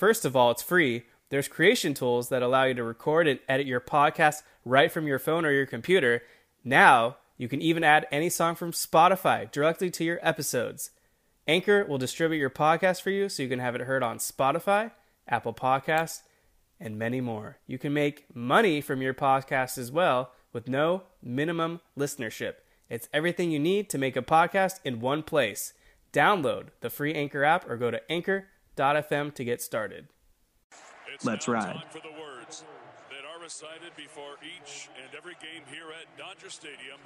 First of all, it's free. There's creation tools that allow you to record and edit your podcast right from your phone or your computer. Now, you can even add any song from Spotify directly to your episodes. Anchor will distribute your podcast for you so you can have it heard on Spotify, Apple Podcasts, and many more. You can make money from your podcast as well with no minimum listenership. It's everything you need to make a podcast in one place. Download the free Anchor app or go to Anchor FM to get started. It's Let's ride. for the words that are recited before each and every game here at Dodger Stadium.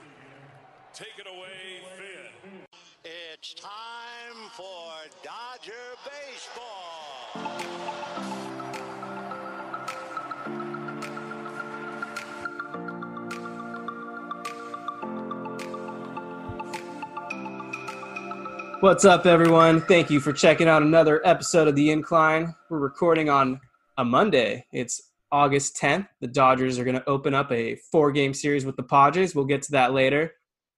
Take it away, Finn. It's time for Dodger baseball. What's up, everyone? Thank you for checking out another episode of The Incline. We're recording on a Monday. It's August 10th. The Dodgers are going to open up a four game series with the Padres. We'll get to that later.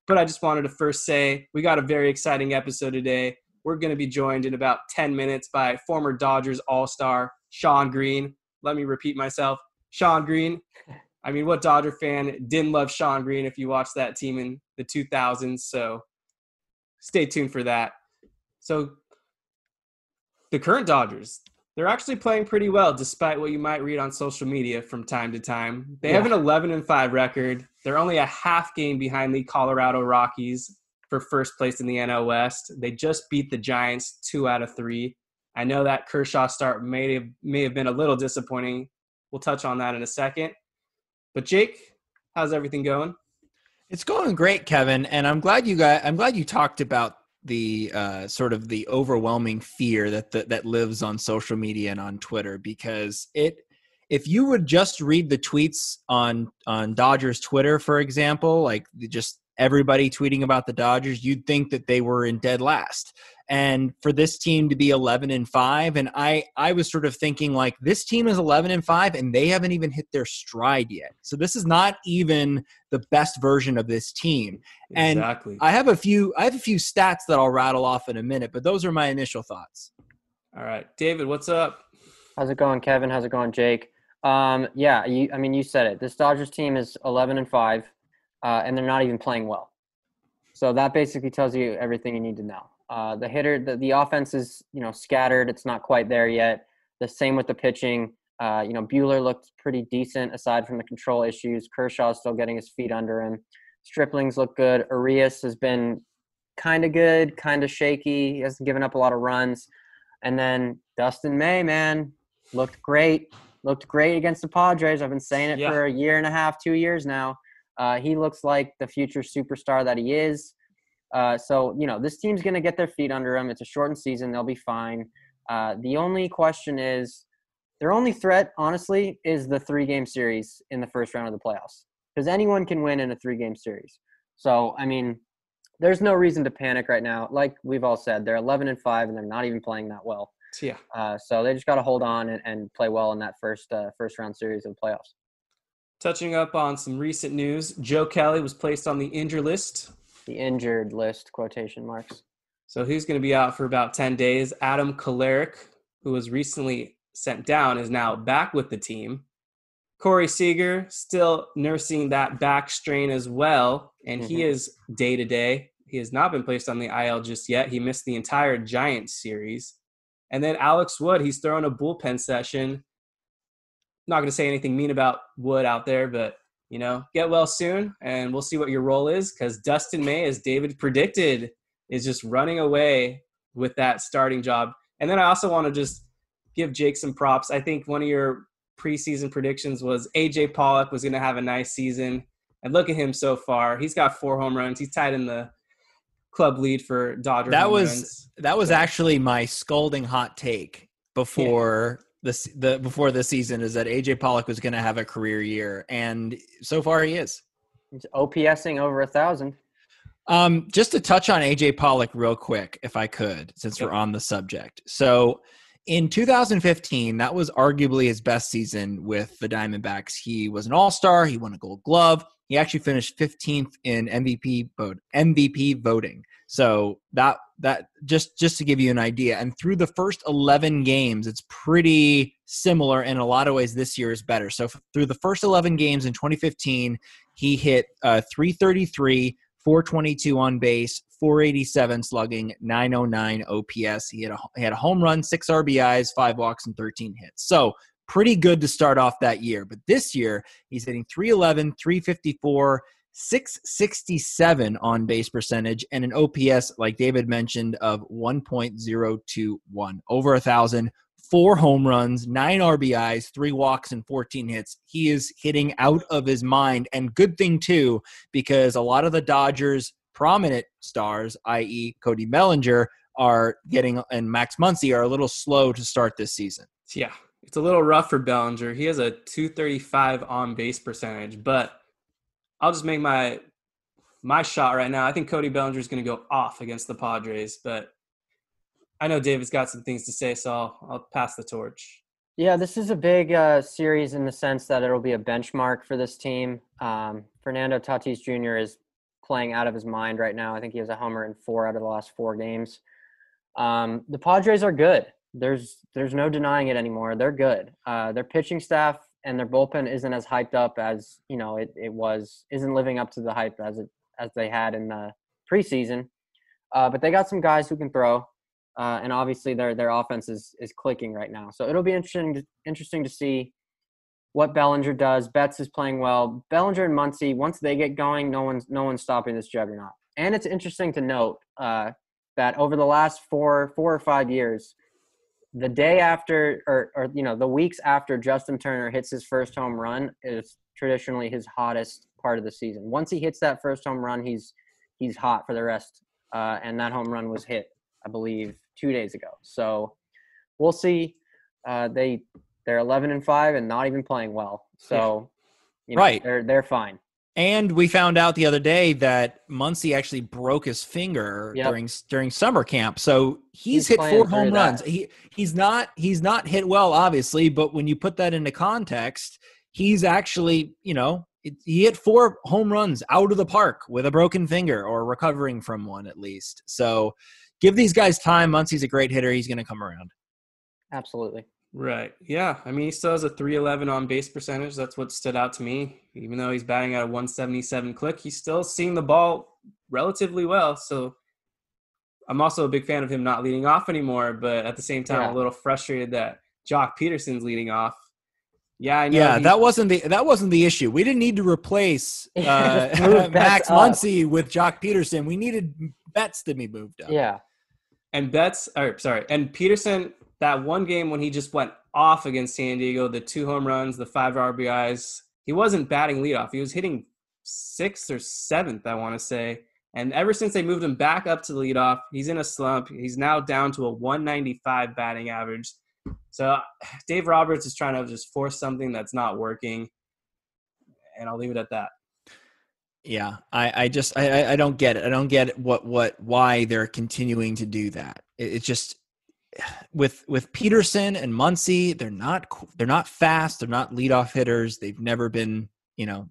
But I just wanted to first say we got a very exciting episode today. We're going to be joined in about 10 minutes by former Dodgers All Star Shawn Green. Let me repeat myself Shawn Green. I mean, what Dodger fan didn't love Shawn Green if you watched that team in the 2000s? So stay tuned for that. So the current Dodgers, they're actually playing pretty well despite what you might read on social media from time to time. They yeah. have an 11 and 5 record. They're only a half game behind the Colorado Rockies for first place in the NL West. They just beat the Giants 2 out of 3. I know that Kershaw start may have may have been a little disappointing. We'll touch on that in a second. But Jake, how's everything going? It's going great, Kevin, and I'm glad you got. I'm glad you talked about the uh, sort of the overwhelming fear that that lives on social media and on Twitter because it. If you would just read the tweets on on Dodgers Twitter, for example, like just everybody tweeting about the Dodgers, you'd think that they were in dead last. And for this team to be 11 and 5 and I I was sort of thinking like this team is 11 and 5 and they haven't even hit their stride yet. So this is not even the best version of this team. And exactly. I have a few I have a few stats that I'll rattle off in a minute, but those are my initial thoughts. All right. David, what's up? How's it going, Kevin? How's it going, Jake? Um, yeah, you, I mean, you said it. This Dodgers team is 11 and 5 uh, and they're not even playing well. So that basically tells you everything you need to know. Uh, the hitter, the, the offense is you know scattered. It's not quite there yet. The same with the pitching. Uh, you know, Buehler looked pretty decent aside from the control issues. Kershaw's still getting his feet under him. Stripling's look good. Urias has been kind of good, kind of shaky. He hasn't given up a lot of runs. And then Dustin May, man, looked great. Looked great against the Padres. I've been saying it yeah. for a year and a half, two years now. Uh, he looks like the future superstar that he is. Uh, so, you know, this team's going to get their feet under him. It's a shortened season. They'll be fine. Uh, the only question is their only threat, honestly, is the three game series in the first round of the playoffs because anyone can win in a three game series. So, I mean, there's no reason to panic right now. Like we've all said, they're 11 and five, and they're not even playing that well. Yeah. Uh, so they just got to hold on and, and play well in that first uh, first round series of the playoffs. Touching up on some recent news, Joe Kelly was placed on the injured list. The injured list, quotation marks. So he's going to be out for about 10 days. Adam Kolarek, who was recently sent down, is now back with the team. Corey Seager still nursing that back strain as well, and he Mhm. is day to day. He has not been placed on the IL just yet. He missed the entire Giants series. And then Alex Wood, he's throwing a bullpen session. Not going to say anything mean about Wood out there, but you know, get well soon, and we'll see what your role is. Because Dustin May, as David predicted, is just running away with that starting job. And then I also want to just give Jake some props. I think one of your preseason predictions was AJ Pollock was going to have a nice season. And look at him so far. He's got four home runs. He's tied in the club lead for Dodger. That home was runs. that was actually my scolding hot take before this the before this season is that AJ Pollock was going to have a career year, and so far he is. He's OPSing over a thousand. Um, just to touch on AJ Pollock real quick, if I could, since we're on the subject. So in 2015, that was arguably his best season with the Diamondbacks. He was an All Star. He won a Gold Glove. He actually finished 15th in MVP vote MVP voting. So that that just just to give you an idea, and through the first 11 games, it's pretty similar in a lot of ways. This year is better. So f- through the first 11 games in 2015, he hit uh, 333. 422 on base, 487 slugging, 909 OPS. He had a he had a home run, six RBIs, five walks, and 13 hits. So pretty good to start off that year. But this year, he's hitting 311, 354, 667 on base percentage, and an OPS, like David mentioned, of 1.021, over a thousand. Four home runs, nine RBIs, three walks, and 14 hits. He is hitting out of his mind. And good thing, too, because a lot of the Dodgers' prominent stars, i.e., Cody Bellinger, are getting and Max Muncy are a little slow to start this season. Yeah, it's a little rough for Bellinger. He has a 235 on base percentage, but I'll just make my my shot right now. I think Cody Bellinger is going to go off against the Padres, but I know David's got some things to say, so I'll, I'll pass the torch. Yeah, this is a big uh, series in the sense that it'll be a benchmark for this team. Um, Fernando Tatis Jr. is playing out of his mind right now. I think he has a homer in four out of the last four games. Um, the Padres are good. There's there's no denying it anymore. They're good. Uh, their pitching staff and their bullpen isn't as hyped up as you know it, it was. Isn't living up to the hype as it as they had in the preseason. Uh, but they got some guys who can throw uh, and obviously their their offense is is clicking right now. So it'll be interesting to, interesting to see what Bellinger does. Betts is playing well. Bellinger and Muncy, once they get going, no one's no one's stopping this juggernaut. And it's interesting to note uh, that over the last four four or five years, the day after or or you know the weeks after Justin Turner hits his first home run is traditionally his hottest part of the season. Once he hits that first home run, he's he's hot for the rest. Uh, and that home run was hit, I believe, two days ago. So we'll see. Uh, they they're 11 and five and not even playing well. So you know, Right. they're they're fine. And we found out the other day that Muncy actually broke his finger Yep. during during summer camp. So he's, He's hit four home that. runs. He he's not he's not hit well, obviously, but when you put that into context, he's actually you know it, he hit four home runs out of the park with a broken finger or recovering from one at least. So give these guys time. Muncy's a great hitter. He's going to come around. Absolutely. Right. Yeah. I mean, he still has a 311 on base percentage. That's what stood out to me. Even though he's batting at a 177 click, he's still seeing the ball relatively well. So I'm also a big fan of him not leading off anymore, but at the same time, Yeah. A little frustrated that Joc Pederson's leading off. Yeah, I know. Yeah, that wasn't the that wasn't the issue. We didn't need to replace uh, Max Betts up. Muncy with Joc Pederson. We needed Betts to be moved up. Yeah. and Betts, or sorry, and Pederson, that one game when he just went off against San Diego, the two home runs, the five RBIs, he wasn't batting leadoff. He was hitting sixth or seventh, I want to say. And ever since they moved him back up to the leadoff, he's in a slump. He's now down to a 195 batting average. So Dave Roberts is trying to just force something that's not working. And I'll leave it at that. Yeah, I, I just I, I- don't get it. I don't get what what why they're continuing to do that. It, it's just with with Pederson and Muncy, they're not they're not fast. They're not leadoff hitters. They've never been you know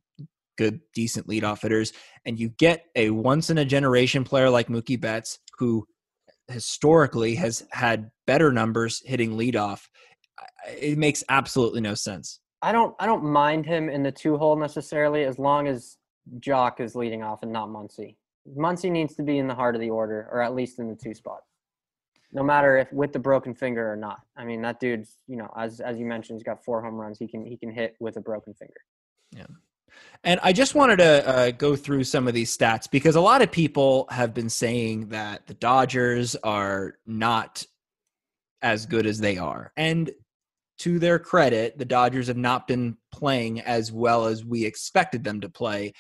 good decent leadoff hitters. And you get a once in a generation player like Mookie Betts, who historically has had better numbers hitting leadoff. It makes absolutely no sense. I don't I don't mind him in the two hole necessarily as long as Joc is leading off and not Muncy. Muncy needs to be in the heart of the order or at least in the two spot. No matter if with the broken finger or not. I mean that dude's, you know, as as you mentioned, he's got four home runs. He can he can hit with a broken finger. Yeah. And I just wanted to uh, go through some of these stats because a lot of people have been saying that the Dodgers are not as good as they are. And to their credit, the Dodgers have not been playing as well as we expected them to play,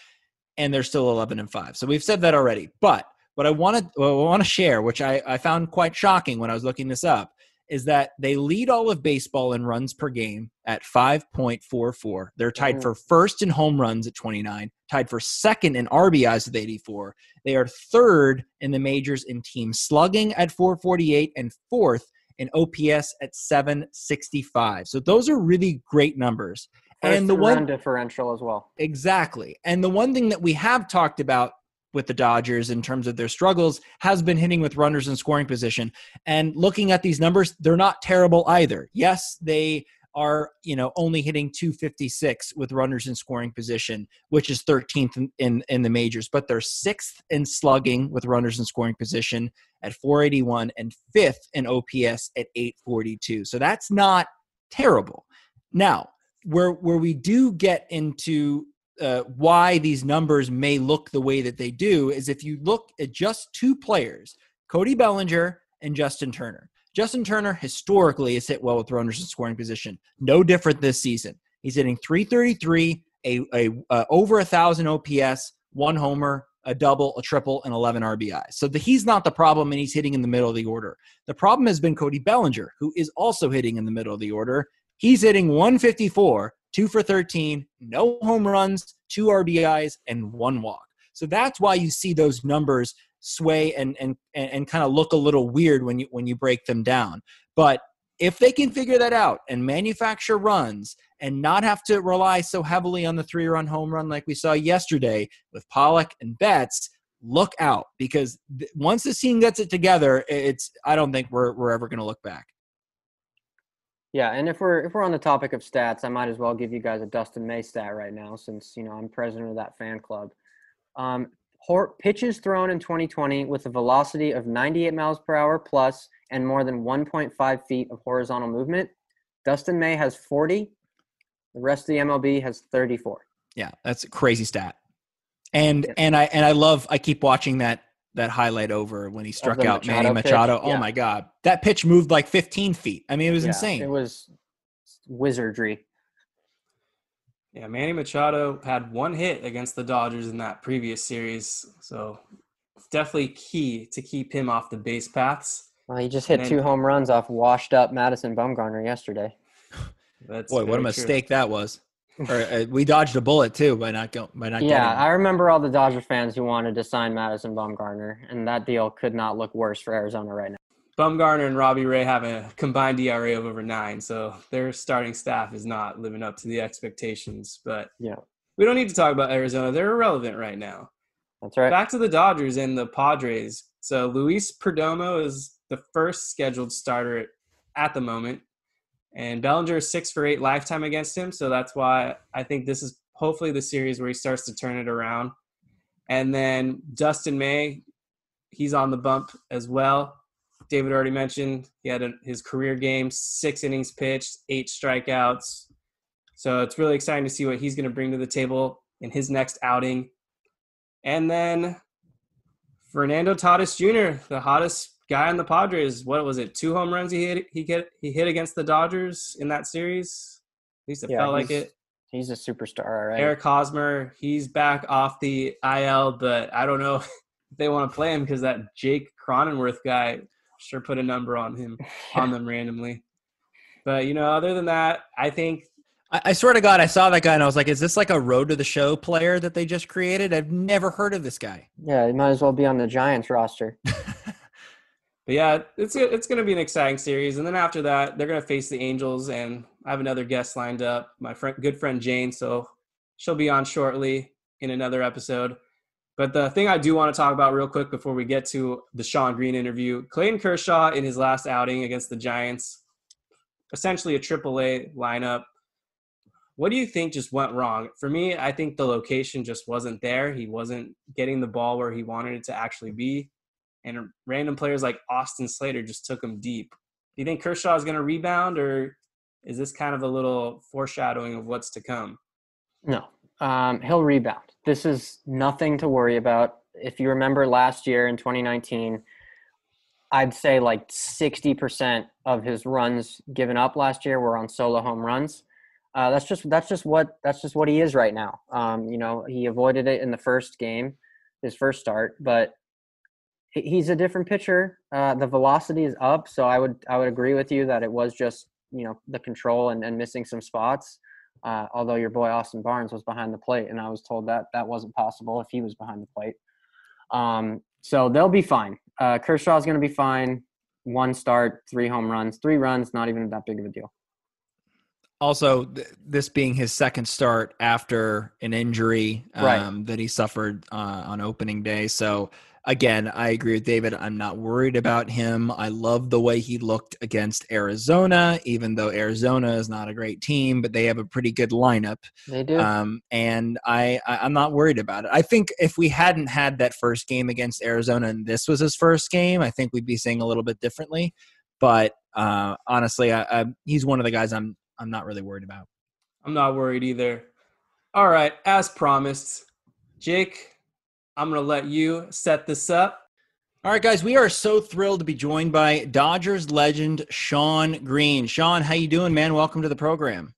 and they're still 11 and 5. So we've said that already. But what I want to what I want to share, which I, I found quite shocking when I was looking this up, is that they lead all of baseball in runs per game at 5.44. They're tied Mm. for first in home runs at 29, tied for second in RBIs with 84. They are third in the majors in team slugging at 448 and fourth in OPS at 765. So those are really great numbers. First and the one differential as well. Exactly. And the one thing that we have talked about with the Dodgers in terms of their struggles has been hitting with runners in scoring position. And looking at these numbers, they're not terrible either. Yes, they are, you know, only hitting 256 with runners in scoring position, which is 13th in, in, in the majors, but they're sixth in slugging with runners in scoring position at 481 and fifth in OPS at 842. So that's not terrible. Now, where where we do get into uh, why these numbers may look the way that they do is if you look at just two players, Cody Bellinger and Justin Turner. Justin Turner historically has hit well with runners in scoring position. No different this season. He's hitting 333, a, a uh, over a thousand OPS, one homer, a double, a triple, and 11 RBIs. So the, he's not the problem, and he's hitting in the middle of the order. The problem has been Cody Bellinger, who is also hitting in the middle of the order. He's hitting 154, two for 13, no home runs, two RBIs, and one walk. So that's why you see those numbers sway and and and, kind of look a little weird when you when you break them down. But if they can figure that out and manufacture runs and not have to rely so heavily on the three-run home run like we saw yesterday with Pollock and Betts, look out because once the team gets it together, it's I don't think we're we're ever going to look back. Yeah, and if we're if we're on the topic of stats, I might as well give you guys a Dustin May stat right now, since you know I'm president of that fan club. Um, hor- pitches thrown in 2020 with a velocity of 98 miles per hour plus and more than 1.5 feet of horizontal movement. Dustin May has 40. The rest of the MLB has 34. Yeah, that's a crazy stat. And Yeah. and I and I love I keep watching that that highlight over when he struck the out Manny Machado pitch? Machado. Oh Yeah. my god. That pitch moved like 15 feet. I mean, it was Yeah, insane. It was wizardry. Yeah, Manny Machado had one hit against the Dodgers in that previous series, so it's definitely key to keep him off the base paths. Well, he just hit And two home runs off washed up Madison Bumgarner yesterday. That's Boy, what a very true. mistake that was. Or, uh, we dodged a bullet too by not go by not Yeah, getting I remember all the Dodger fans who wanted to sign Madison Bumgarner, and that deal could not look worse for Arizona right now. Bumgarner and Robbie Ray have a combined ERA of over nine, so their starting staff is not living up to the expectations. But Yeah. we don't need to talk about Arizona; they're irrelevant right now. That's right. Back to the Dodgers and the Padres. So Luis Perdomo is the first scheduled starter at the moment, and Bellinger is six for eight lifetime against him. So that's why I think this is hopefully the series where he starts to turn it around. And then Dustin May, he's on the bump as well. David already mentioned he had a, his career game, six innings pitched, eight strikeouts. So it's really exciting to see what he's going to bring to the table in his next outing. And then Fernando Tatis Jr., the hottest guy on the Padres. What was it? Two home runs he hit. He get he hit against the Dodgers in that series. At least it Yeah, felt like he's- it. He's a superstar, all right. Eric Hosmer, he's back off the IL, but I don't know if they want to play him because that Jake Cronenworth guy sure put a number on him on them randomly. But you know, other than that, I think I, I swear to God, I saw that guy and I was like, "Is this like a Road to the Show player that they just created?" I've never heard of this guy. Yeah, he might as well be on the Giants roster. But yeah, it's it's going to be an exciting series, and then after that, they're going to face the Angels, and I have another guest lined up, my friend, good friend Jane. So she'll be on shortly in another episode. But the thing I do want to talk about real quick before we get to the Shawn Green interview, Clayton Kershaw in his last outing against the Giants, essentially a AAA lineup. What do you think just went wrong? For me, I think the location just wasn't there. He wasn't getting the ball where he wanted it to actually be and random players like Austin Slater just took him deep. Do you think Kershaw is going to rebound, or is this kind of a little foreshadowing of what's to come? No, um, he'll rebound. This is nothing to worry about. If you remember last year in 2019, I'd say like 60% of his runs given up last year were on solo home runs. Uh, that's just that's just what that's just what he is right now. Um, you know, he avoided it in the first game, his first start, but he's a different pitcher. Uh, the velocity is up, so I would I would agree with you that it was just you know the control and, and missing some spots. Uh, although your boy Austin Barnes was behind the plate, and I was told that that wasn't possible if he was behind the plate. Um, so they'll be fine. Uh, Kershaw's going to be fine. One start, three home runs, three runs, not even that big of a deal. Also, th- this being his second start after an injury um, right. that he suffered uh, on opening day, so again, I agree with David. I'm not worried about him. I love the way he looked against Arizona, even though Arizona is not a great team, but they have a pretty good lineup. They do. Um, and I, I, am not worried about it. I think if we hadn't had that first game against Arizona and this was his first game, I think we'd be saying a little bit differently. But uh, honestly, I, I, he's one of the guys I'm I'm not really worried about. I'm not worried either. All right, as promised, Jake, I'm going to let you set this up. All right, guys, we are so thrilled to be joined by Dodgers legend Shawn Green. Shawn, how you doing, man? Welcome to the program.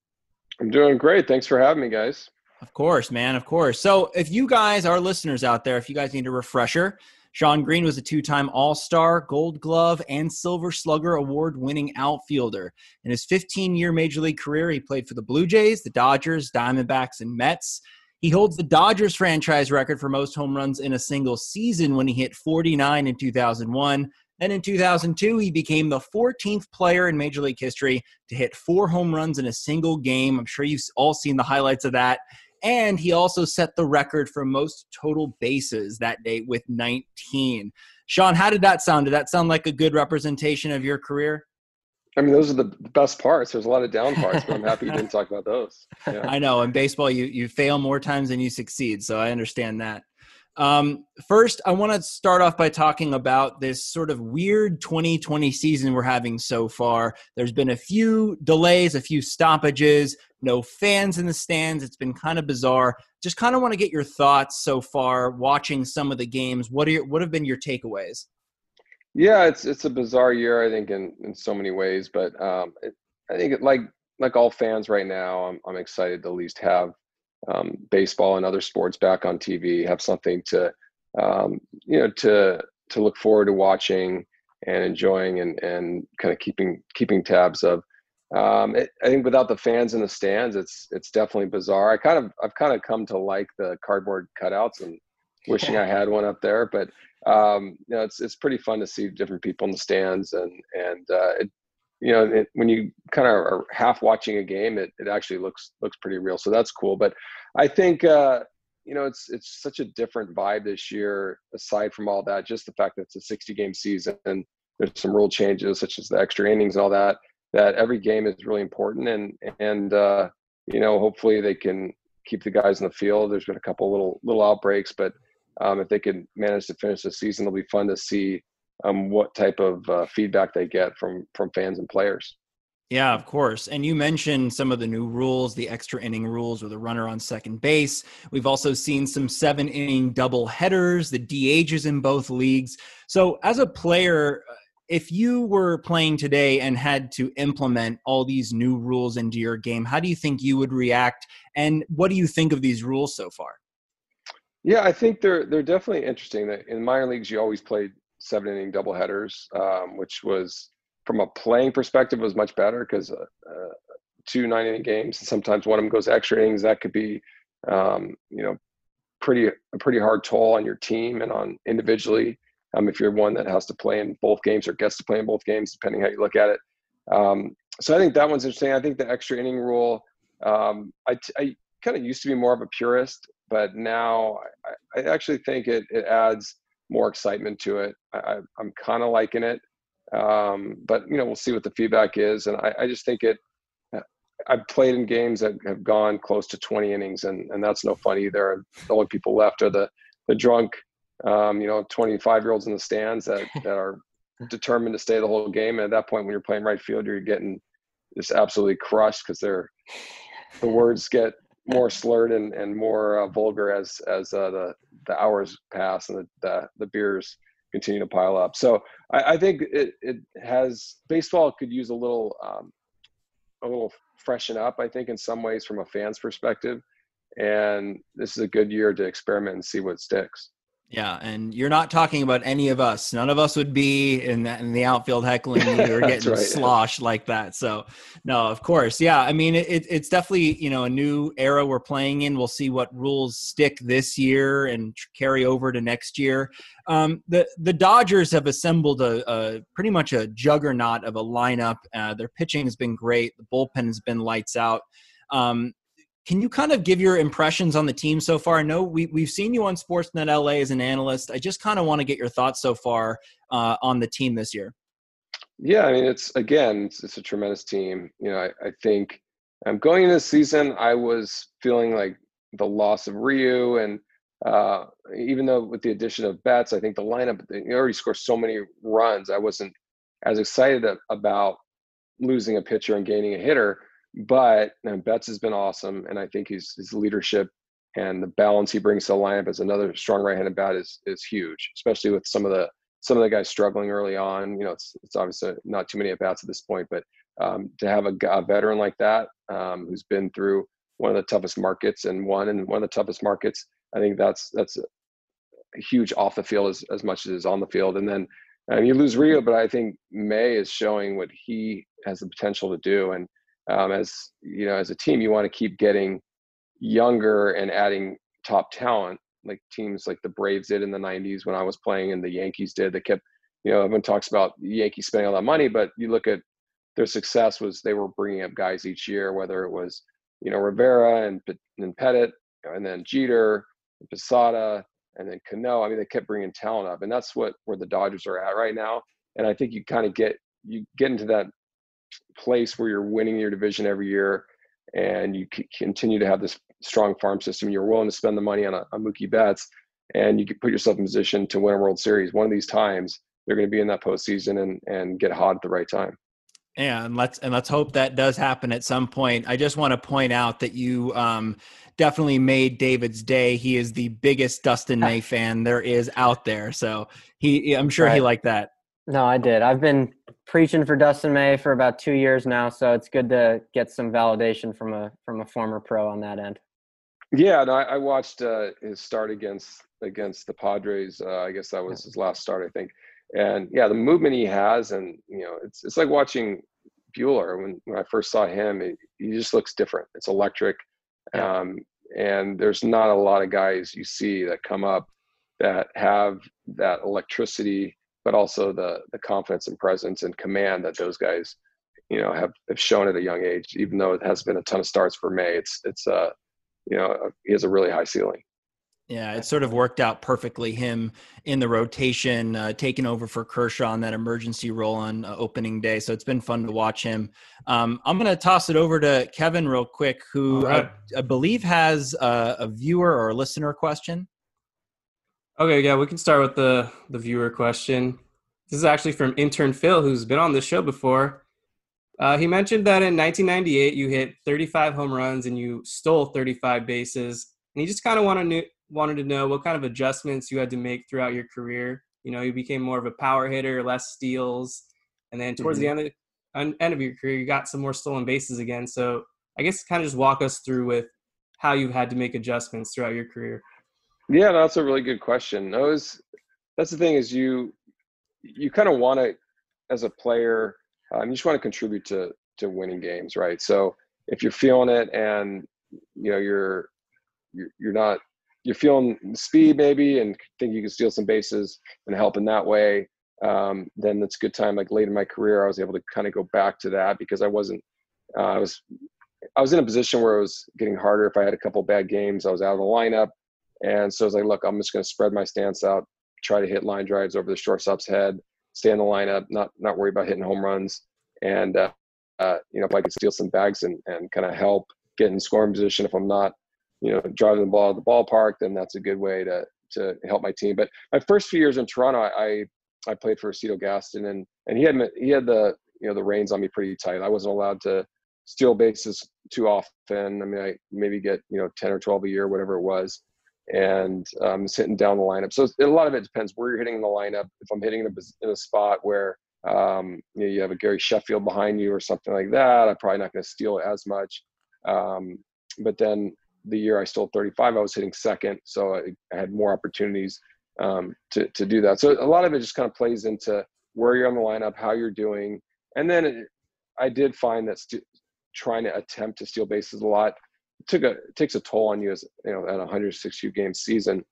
I'm doing great. Thanks for having me, guys. Of course, man. Of course. So, if you guys are listeners out there, if you guys need a refresher, Shawn Green was a two time All Star, Gold Glove, and Silver Slugger award winning outfielder. In his 15 year Major League career, he played for the Blue Jays, the Dodgers, Diamondbacks, and Mets. He holds the Dodgers franchise record for most home runs in a single season when he hit 49 in 2001. Then in 2002, he became the 14th player in Major League history to hit four home runs in a single game. I'm sure you've all seen the highlights of that. And he also set the record for most total bases that day with 19. Shawn, how did that sound? Did that sound like a good representation of your career? I mean, those are the best parts. There's a lot of down parts, but I'm happy you didn't talk about those. Yeah. I know. In baseball, you you fail more times than you succeed, so I understand that. Um, first, I want to start off by talking about this sort of weird 2020 season we're having so far. There's been a few delays, a few stoppages, no fans in the stands. It's been kind of bizarre. Just kind of want to get your thoughts so far watching some of the games. What are your, what have been your takeaways? Yeah, it's it's a bizarre year, I think, in in so many ways. But um, it, I think, like like all fans right now, I'm I'm excited to at least have um, baseball and other sports back on TV, have something to um, you know to to look forward to watching and enjoying and and kind of keeping keeping tabs of. Um, it, I think without the fans in the stands, it's it's definitely bizarre. I kind of I've kind of come to like the cardboard cutouts and wishing I had one up there, but um, you know, it's it's pretty fun to see different people in the stands, and and uh, it, you know, it, when you kind of are half watching a game, it, it actually looks looks pretty real. So that's cool. But I think uh, you know, it's it's such a different vibe this year. Aside from all that, just the fact that it's a 60 game season, and there's some rule changes such as the extra innings and all that. That every game is really important, and and uh, you know, hopefully they can keep the guys in the field. There's been a couple little little outbreaks, but um, if they can manage to finish the season, it'll be fun to see um, what type of uh, feedback they get from from fans and players. Yeah, of course. And you mentioned some of the new rules, the extra inning rules with a runner on second base. We've also seen some seven inning double headers, the DHs in both leagues. So, as a player, if you were playing today and had to implement all these new rules into your game, how do you think you would react? And what do you think of these rules so far? Yeah, I think they're they're definitely interesting. That In minor leagues, you always played seven inning doubleheaders, um, which was from a playing perspective was much better because uh, uh, two nine inning games, and sometimes one of them goes extra innings. That could be, um, you know, pretty a pretty hard toll on your team and on individually. Um, if you're one that has to play in both games or gets to play in both games, depending how you look at it. Um, so I think that one's interesting. I think the extra inning rule. Um, I, I kind of used to be more of a purist, but now I, I actually think it it adds more excitement to it. I, am kind of liking it, um, but you know we'll see what the feedback is, and I, I just think it. I've played in games that have gone close to 20 innings, and, and that's no fun either. The only people left are the the drunk, um, you know, 25 year olds in the stands that that are determined to stay the whole game. And at that point, when you're playing right field, you're getting just absolutely crushed because they're the words get more slurred and, and more uh, vulgar as as uh, the the hours pass and the, the, the beers continue to pile up. So I, I, think it it has baseball could use a little um, a little freshen up. I think in some ways from a fan's perspective, and this is a good year to experiment and see what sticks. Yeah, and you're not talking about any of us. None of us would be in, the, in the outfield heckling you or getting right. sloshed like that. So, no, of course, yeah. I mean, it, it's definitely you know a new era we're playing in. We'll see what rules stick this year and carry over to next year. Um, the the Dodgers have assembled a, a, pretty much a juggernaut of a lineup. Uh, their pitching has been great. The bullpen has been lights out. Um, can you kind of give your impressions on the team so far? I know we, we've seen you on Sportsnet LA as an analyst. I just kind of want to get your thoughts so far uh, on the team this year. Yeah, I mean, it's again, it's, it's a tremendous team. You know, I, I think um, going into the season, I was feeling like the loss of Ryu, and uh, even though with the addition of Betts, I think the lineup you already scored so many runs. I wasn't as excited about losing a pitcher and gaining a hitter. But and Betts has been awesome, and I think his his leadership and the balance he brings to the lineup as another strong right-handed bat is is huge, especially with some of the some of the guys struggling early on. You know, it's it's obviously not too many at bats at this point, but um, to have a, a, veteran like that um, who's been through one of the toughest markets and won in one of the toughest markets, I think that's that's huge off the field as, as much as is on the field. And then um, you lose Ryu, but I think May is showing what he has the potential to do. And um, as you know, as a team, you want to keep getting younger and adding top talent, like teams like the Braves did in the '90s when I was playing, and the Yankees did. They kept, you know, everyone talks about the Yankees spending all that money, but you look at their success was they were bringing up guys each year, whether it was you know Rivera and and Pettitte, and then Jeter, and Posada, and then Cano. I mean, they kept bringing talent up, and that's what where the Dodgers are at right now. And I think you kind of get you get into that place where you're winning your division every year and you continue to have this strong farm system, you're willing to spend the money on a, a Mookie Betts, and you can put yourself in position to win a World Series. One of these times, they're going to be in that postseason and and get hot at the right time. Yeah, and let's and let's hope that does happen at some point. I just want to point out that you um, definitely made David's day. He is the biggest Dustin May fan there is out there, so he I'm sure right. he liked that. No, I did. I've been preaching for Dustin May for about two years now, so it's good to get some validation from a from a former pro on that end. Yeah, no, I, I watched uh, his start against against the Padres. Uh, I guess that was his last start, I think. And yeah, the movement he has, and you know, it's it's like watching Buehler When when I first saw him, it, he just looks different. It's electric, um, and there's not a lot of guys you see that come up that have that electricity but also the the confidence and presence and command that those guys, you know, have, have shown at a young age. Even though it has been a ton of starts for May, it's it's uh, you know, he has a really high ceiling. Yeah, it sort of worked out perfectly. Him in the rotation, uh, taking over for Kershaw on that emergency role on uh, opening day. So it's been fun to watch him. Um, I'm going to toss it over to Kevin real quick, who right. I, I, believe has a, a, viewer or a listener question. Okay, yeah, we can start with the the viewer question. This is actually from intern Phil, who's been on this show before. Uh, he mentioned that in 1998 you hit 35 home runs and you stole 35 bases, and he just kind of wanted wanted to know what kind of adjustments you had to make throughout your career. You know, you became more of a power hitter, less steals, and then towards mm-hmm. the end of, end of your career, you got some more stolen bases again. So I guess kind of just walk us through with how you've had to make adjustments throughout your career. Yeah, that's a really good question. That was that's the thing is you you kind of want to as a player um, you just want to contribute to to winning games, right? So if you're feeling it and you know you're you're, not you're feeling speed maybe and think you can steal some bases and help in that way, um, then it's a good time. Like late in my career, I was able to kind of go back to that because I wasn't. Uh, I was I was in a position where it was getting harder. If I had a couple bad games, I was out of the lineup, and so I was like, look, I'm just going to spread my stance out, try to hit line drives over the shortstop's head, stay in the lineup, not not worry about hitting home runs, and uh, uh, you know if I could steal some bags and and kind of help get in scoring position if I'm not you know, driving the ball to the ballpark, then that's a good way to to help my team. But my first few years in Toronto, I I played for Cito Gaston, and and he had he had the you know the reins on me pretty tight. I wasn't allowed to steal bases too often. I mean, I maybe get you know ten or twelve a year, whatever it was, and um, sitting down the lineup. So a lot of it depends where you're hitting in the lineup. If I'm hitting in a, in a spot where um, you, know, you have a Gary Sheffield behind you or something like that, I'm probably not going to steal as much. Um, but then the year I stole 35, I was hitting second, so I, I had more opportunities um, to to do that. So a lot of it just kind of plays into where you're on the lineup, how you're doing, and then it, I did find that st- trying to attempt to steal bases a lot took a takes a toll on you as you know at a 160 game season.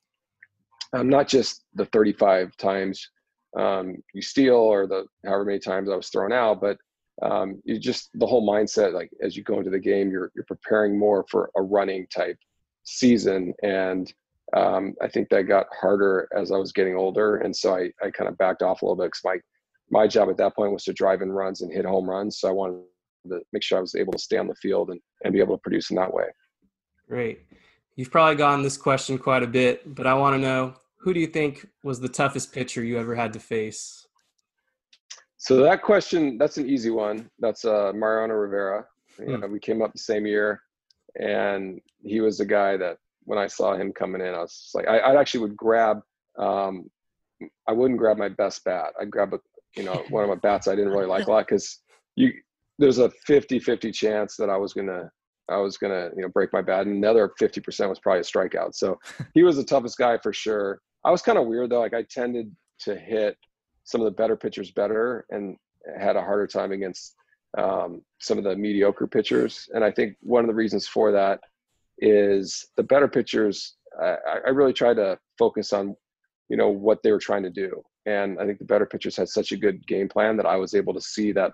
Um, not just the 35 times um, you steal or the however many times I was thrown out, but um, you just the whole mindset like as you go into the game you're you're preparing more for a running type season and um, I think that got harder as I was getting older and so I, I kind of backed off a little bit because my my job at that point was to drive in runs and hit home runs so I wanted to make sure I was able to stay on the field and, and be able to produce in that way. Great. You've probably gotten this question quite a bit, but I want to know who do you think was the toughest pitcher you ever had to face? So that question, that's an easy one. That's uh, Mariano Rivera. You hmm. know, we came up the same year, and he was the guy that when I saw him coming in, I was like, I, I actually would grab. Um, I wouldn't grab my best bat. I'd grab a, you know, one of my bats I didn't really like a lot because you there's a 50-50 chance that I was gonna I was gonna you know break my bat, and another 50% was probably a strikeout. So he was the toughest guy for sure. I was kind of weird though. Like I tended to hit some of the better pitchers better and had a harder time against um, some of the mediocre pitchers. And I think one of the reasons for that is the better pitchers. I, I really tried to focus on, you know, what they were trying to do. And I think the better pitchers had such a good game plan that I was able to see that,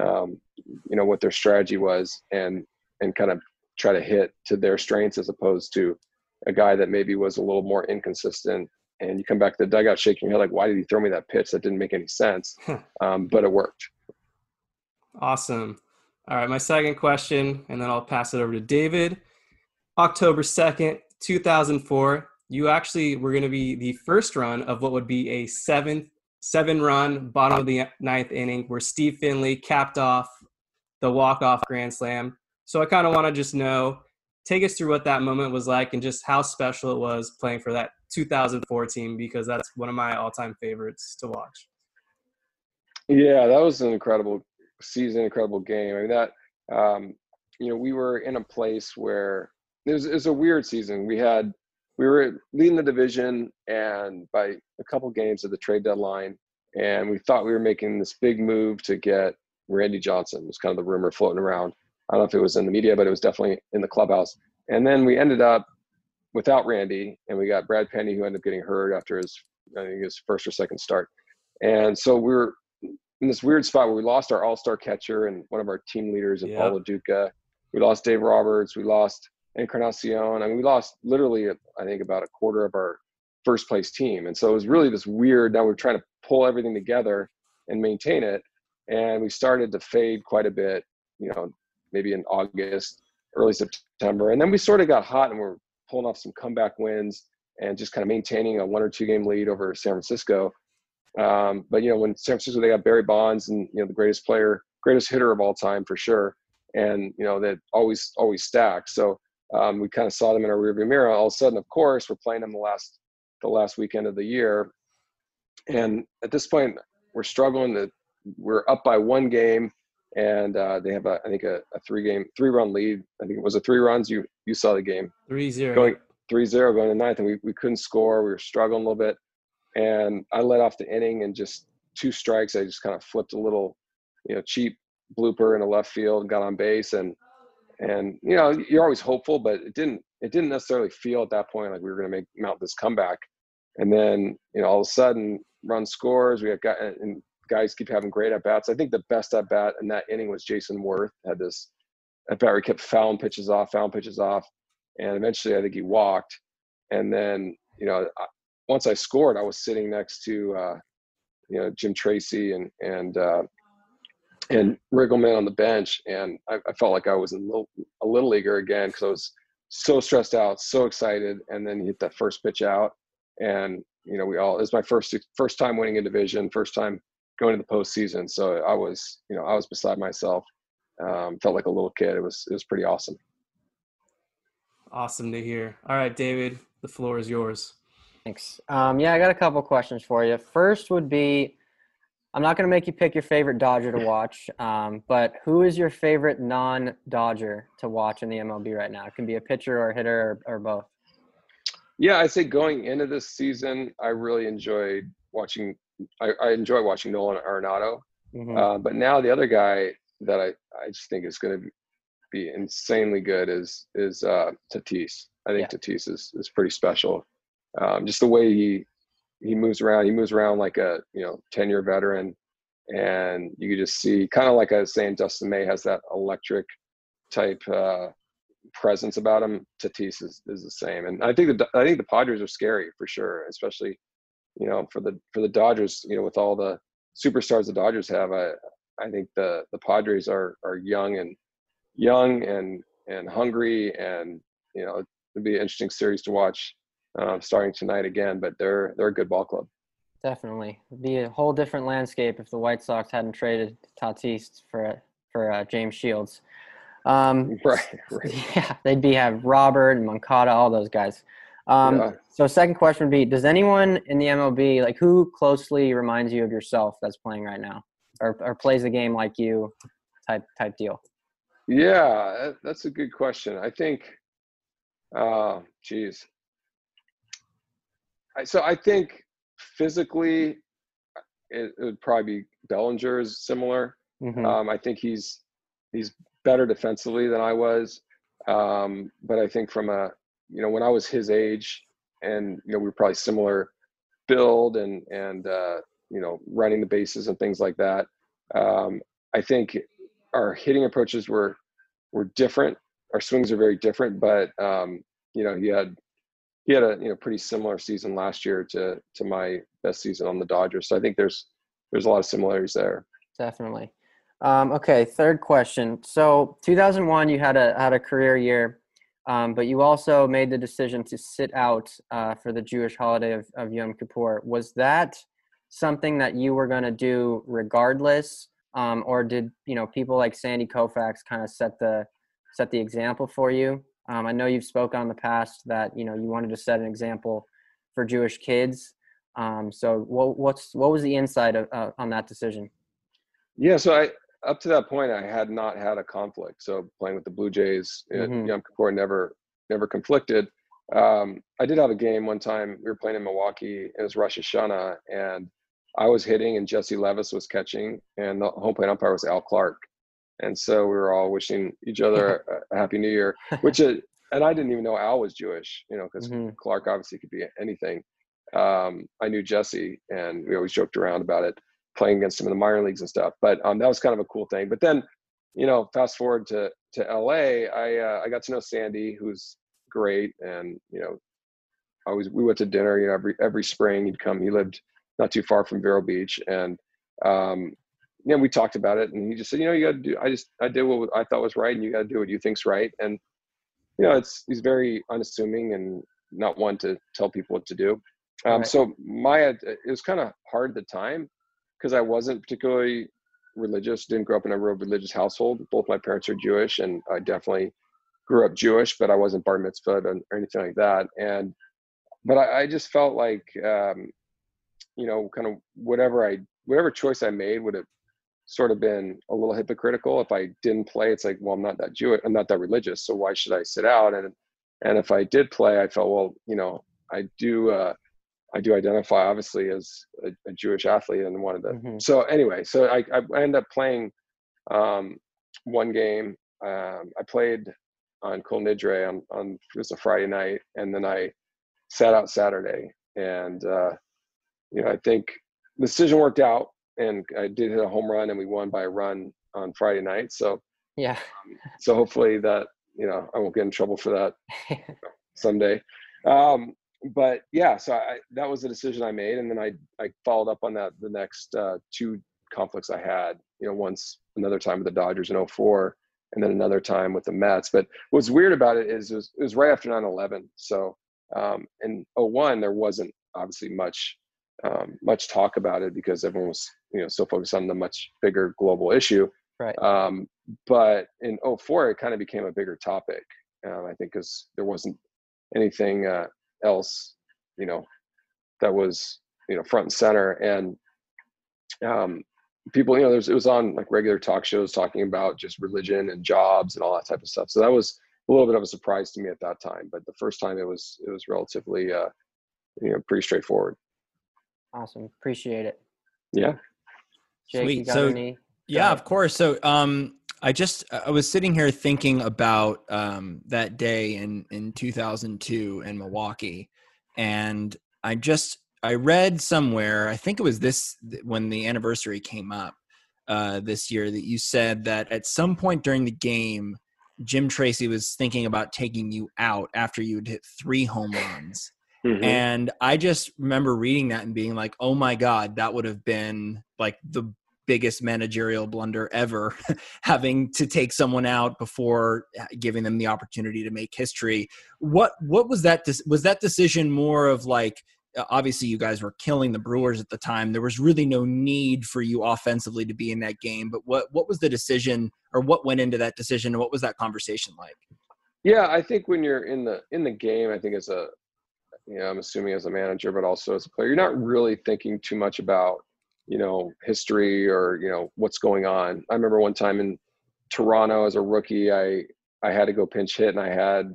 um, you know, what their strategy was and and kind of try to hit to their strengths as opposed to a guy that maybe was a little more inconsistent and you come back to the dugout shaking your head like, why did he throw me that pitch? That didn't make any sense. Um, but it worked. Awesome. All right, my second question, and then I'll pass it over to David. October 2nd, 2004, you actually were going to be the first run of what would be a seventh, seven run, bottom of the ninth inning, where Steve Finley capped off the walk off grand slam. So I kind of want to just know take us through what that moment was like and just how special it was playing for that 2004 team because that's one of my all-time favorites to watch. Yeah, that was an incredible season, incredible game. I mean that um, you know we were in a place where it was, it was a weird season. We had we were leading the division and by a couple games at the trade deadline, and we thought we were making this big move to get Randy Johnson. Was kind of the rumor floating around. I don't know if it was in the media, but it was definitely in the clubhouse. And then we ended up without Randy, and we got Brad Penny, who ended up getting hurt after his I think his first or second start. And so we are in this weird spot where we lost our all-star catcher and one of our team leaders in yeah. Paul Lo Duca. We lost Dave Roberts. We lost Encarnacion. I mean, we lost literally, I think, about a quarter of our first place team. And so it was really this weird. Now we're trying to pull everything together and maintain it. And we started to fade quite a bit. You know, maybe in August, early September. And then we sort of got hot and we're pulling off some comeback wins and just kind of maintaining a one or two game lead over San Francisco. Um, but you know, when San Francisco they got Barry Bonds and you know the greatest player, greatest hitter of all time for sure, and you know that always always stacked. So um, we kind of saw them in our rearview mirror. All of a sudden, of course, we're playing them the last the last weekend of the year, and at this point, we're struggling. To, we're up by one game and uh, they have a I think a, a, three game three run lead. I think it was a three runs. You you saw the game. Three zero. Going three zero going to ninth, and we, we couldn't score. We were struggling a little bit, and I let off the inning and just two strikes. I just kind of flipped a little, you know, cheap blooper in the left field, got on base, and and you know you're always hopeful, but it didn't it didn't necessarily feel at that point like we were going to make mount this comeback. And then you know all of a sudden run scores. We got and guys keep having great at bats. I think the best at bat in that inning was Jayson Werth Had this at bat he kept fouling pitches off, fouling pitches off, and eventually I think he walked. And then you know once I scored, I was sitting next to uh, you know Jim Tracy and and uh, and Riggleman on the bench, and I, I felt like I was a little, a little leaguer again because I was so stressed out, so excited, and then hit that first pitch out, and you know we all it was my first first time winning a division, first time going to the postseason, so I was you know I was beside myself, um, felt like a little kid. It was it was pretty awesome. Awesome to hear. All right, David, the floor is yours. Thanks. Um, yeah, I got a couple questions for you. First would be I'm not going to make you pick your favorite Dodger to watch, um, but who is your favorite non-Dodger to watch in the MLB right now? It can be a pitcher or a hitter or, or both. Yeah, I say going into this season, I really enjoyed watching. I, I enjoy watching Nolan Arenado, mm-hmm. uh, but now the other guy that I, I just think is going to be insanely good is is uh, Tatis. I think yeah. Tatis is is pretty special. Um, just the way he he moves around. He moves around like a you know ten year veteran, and you could just see kind of like I was saying, Dustin May has that electric type uh, presence about him. Tatis is, is the same, and I think the I think the Padres are scary for sure, especially you know for the for the Dodgers. You know with all the superstars the Dodgers have, I I think the the Padres are are young and young and and hungry, and you know it'd be an interesting series to watch um, starting tonight again. But they're they're a good ball club. Definitely, It'd be a whole different landscape if the White Sox hadn't traded Tatis for for uh, James Shields. Um, right, right. Yeah, they'd be have Robert and Moncada, all those guys. Um, yeah. So, second question would be: Does anyone in the MLB like who closely reminds you of yourself that's playing right now, or or plays the game like you, type type deal? Yeah, that's a good question. I think, uh, geez, so I think physically, it, it would probably be Bellinger is similar. Mm-hmm. Um, I think he's he's better defensively than I was, um, but I think from a you know when I was his age, and you know we were probably similar build and and uh, you know running the bases and things like that. Um, I think our hitting approaches were were different. Our swings are very different, but um, you know he had he had a you know pretty similar season last year to to my best season on the Dodgers. So I think there's there's a lot of similarities there. Definitely. Um, okay, third question. So 2001, you had a had a career year, um, but you also made the decision to sit out uh, for the Jewish holiday of, of Yom Kippur. Was that something that you were going to do regardless, um, or did you know people like Sandy Koufax kind of set the set the example for you? Um, I know you've spoken in the past that you know you wanted to set an example for Jewish kids. Um, so what, what's what was the insight of, uh, on that decision? Yeah, so I up to that point I had not had a conflict. So playing with the Blue Jays, mm-hmm. Yom Kippur never never conflicted. Um, I did have a game one time. We were playing in Milwaukee. It was Rosh Hashanah, and I was hitting, and Jesse Levis was catching, and the home plate umpire was Al Clark and so we were all wishing each other a, happy new year which is, and i didn't even know al was jewish you know because mm-hmm. clark obviously could be anything um, i knew jesse and we always joked around about it playing against him in the minor leagues and stuff but um, that was kind of a cool thing but then you know fast forward to to la i uh, i got to know sandy who's great and you know I was we went to dinner you know every every spring he'd come he lived not too far from vero beach and um, you know, we talked about it and he just said, you know, you got to do, I just, I did what I thought was right and you got to do what you think's right. And, you know, it's, he's very unassuming and not one to tell people what to do. Um, right. So my, it was kind of hard at the time because I wasn't particularly religious, didn't grow up in a real religious household. Both my parents are Jewish and I definitely grew up Jewish, but I wasn't bar mitzvah or anything like that. And, but I, I just felt like, um, you know, kind of whatever I, whatever choice I made would have sort of been a little hypocritical. If I didn't play, it's like, well, I'm not that Jewish, I'm not that religious, so why should I sit out? And and if I did play, I felt, well, you know, I do uh, I do identify obviously as a, a Jewish athlete and wanted to. Mm-hmm. So anyway, so I I ended up playing um, one game. Um, I played on Kol Nidre on on it was a Friday night, and then I sat out Saturday, and uh, you know I think the decision worked out, and I did hit a home run, and we won by a run on Friday night. So Yeah. so hopefully that you know I won't get in trouble for that someday. Um, but yeah, so I, that was the decision I made, and then I I followed up on that the next uh, two conflicts I had. You know, once another time with the Dodgers in 04, and then another time with the Mets. But what's weird about it is it was, it was right after 9/11. So um, in 01 there wasn't obviously much um, much talk about it because everyone was you know so focused on the much bigger global issue. Right. Um, but in 04 it kind of became a bigger topic. Um, I think because there wasn't anything uh, else, you know, that was you know front and center, and um, people, you know, there's it was on like regular talk shows talking about just religion and jobs and all that type of stuff. So that was a little bit of a surprise to me at that time. But the first time it was it was relatively uh, you know pretty straightforward. Awesome. Appreciate it. Yeah. Jake, you Sweet. got So- any? Yeah, of course. So, um, I just I was sitting here thinking about um, that day in in 2002 in Milwaukee, and I just I read somewhere I think it was this when the anniversary came up uh, this year that you said that at some point during the game, Jim Tracy was thinking about taking you out after you had hit three home runs. Mhm. And I just remember reading that and being like, oh my God, that would have been like the biggest managerial blunder ever, having to take someone out before giving them the opportunity to make history. What what was that? Was that decision more of like, uh, obviously you guys were killing the Brewers at the time. There was really no need for you offensively to be in that game. But what what was the decision, or what went into that decision, and what was that conversation like? Yeah, I think when you're in the in the game, I think as a you know, I'm assuming as a manager, but also as a player, you're not really thinking too much about, you know, history or, you know, what's going on. I remember one time in Toronto as a rookie, I I had to go pinch hit and I had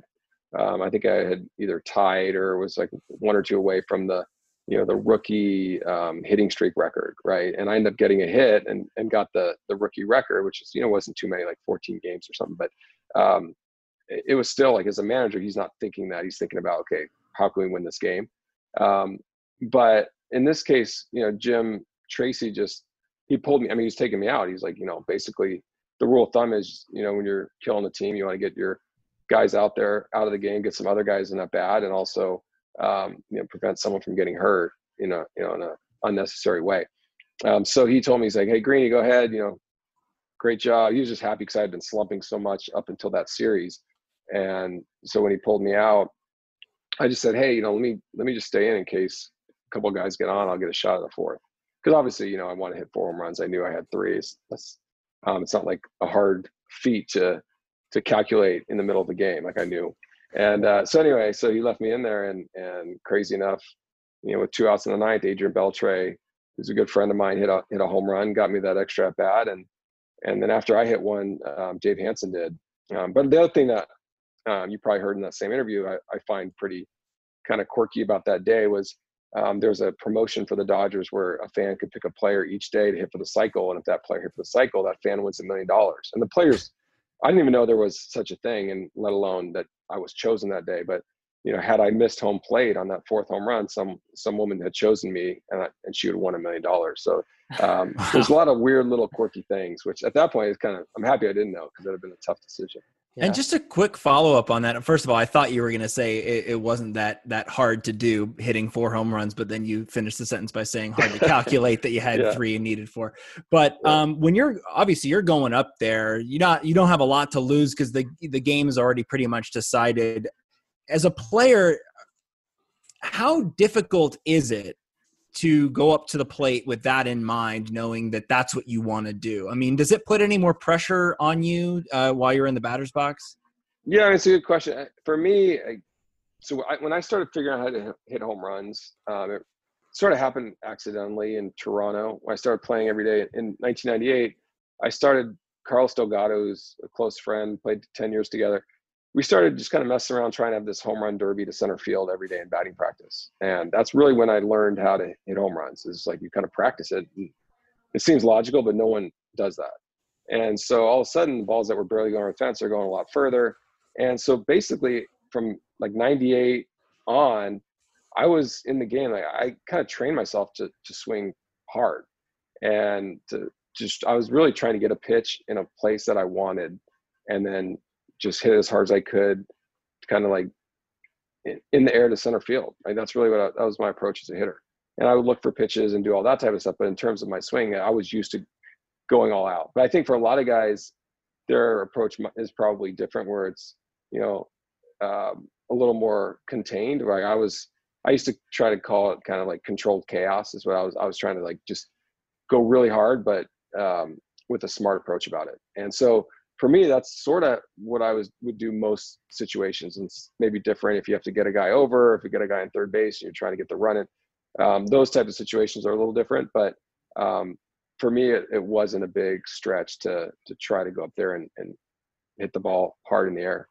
um, I think I had either tied or was like one or two away from the you know the rookie um, hitting streak record, right? And I ended up getting a hit and and got the the rookie record, which is you know wasn't too many, like 14 games or something, but um, it, it was still like as a manager, he's not thinking that. He's thinking about okay, how can we win this game? Um, but in this case, you know, Jim Tracy just he pulled me. I mean, he's taking me out. He's like, you know, basically the rule of thumb is, you know, when you're killing the team, you want to get your guys out there out of the game, get some other guys in that bad, and also um, you know prevent someone from getting hurt in a you know in a unnecessary way. Um, so he told me he's like, hey Greeny, go ahead, you know, great job. He was just happy because I had been slumping so much up until that series, and so when he pulled me out, I just said, hey, you know, let me let me just stay in in case a couple of guys get on, I'll get a shot at the fourth. Because obviously, you know, I want to hit four home runs. I knew I had threes. That's um, it's not like a hard feat to to calculate in the middle of the game, like I knew. And uh, so anyway, so he left me in there, and and crazy enough, you know, with two outs in the ninth, Adrian Beltre, who's a good friend of mine, hit a hit a home run, got me that extra at bat, and and then after I hit one, um, Dave Hansen did. Um, but the other thing that um, you probably heard in that same interview, I, I find pretty kind of quirky about that day was um, there was a promotion for the Dodgers where a fan could pick a player each day to hit for the cycle, and if that player hit for the cycle, that fan wins a million dollars. And the players, I didn't even know there was such a thing, and let alone that I was chosen that day. But you know, had I missed home plate on that fourth home run, some some woman had chosen me, and I, and she would have won a million dollars. So um, there's a lot of weird little quirky things, which at that point is kind of I'm happy I didn't know because that'd have been a tough decision. Yeah. And just a quick follow up on that. First of all, I thought you were going to say it, it wasn't that that hard to do hitting four home runs, but then you finished the sentence by saying hard to calculate that you had Yeah. three and needed four. But um, when you're obviously you're going up there, you not you don't have a lot to lose because the the game is already pretty much decided. As a player, how difficult is it to go up to the plate with that in mind, knowing that that's what you want to do? I mean, does it put any more pressure on you uh, while you're in the batter's box? Yeah, it's a good question. Uh, For me, I, so I, when I started figuring out how to hit- home runs, um, it sort of happened accidentally in Toronto. I started playing every day in 1998, I started. Carlos Delgado, who's a close friend, played 10 years together. We started just kind of messing around trying to have this home run derby to center field every day in batting practice. And that's really when I learned how to hit home runs. Is like you kind of practice it. It seems logical, but no one does that. And so all of a sudden, the balls that were barely going over the fence are going a lot further. And so basically, from like '98 on, I was in the game. Like I kind of trained myself to to swing hard, and to just I was really trying to get a pitch in a place that I wanted, and then just hit as hard as I could, kind of like in the air to center field. Like that's really what I, that was my approach as a hitter. And I would look for pitches and do all that type of stuff. But in terms of my swing, I was used to going all out. But I think for a lot of guys, their approach is probably different, where it's you know um, a little more contained. Like I was, I used to try to call it kind of like controlled chaos. Is what I was. I was trying to like just go really hard, but um, with a smart approach about it. And so for me, that's sort of what I was would do most situations. And maybe different if you have to get a guy over, if you get a guy in third base and you're trying to get the run in. Um, those type of situations are a little different, but um, for me, it, it, wasn't a big stretch to to try to go up there and, and hit the ball hard in the air.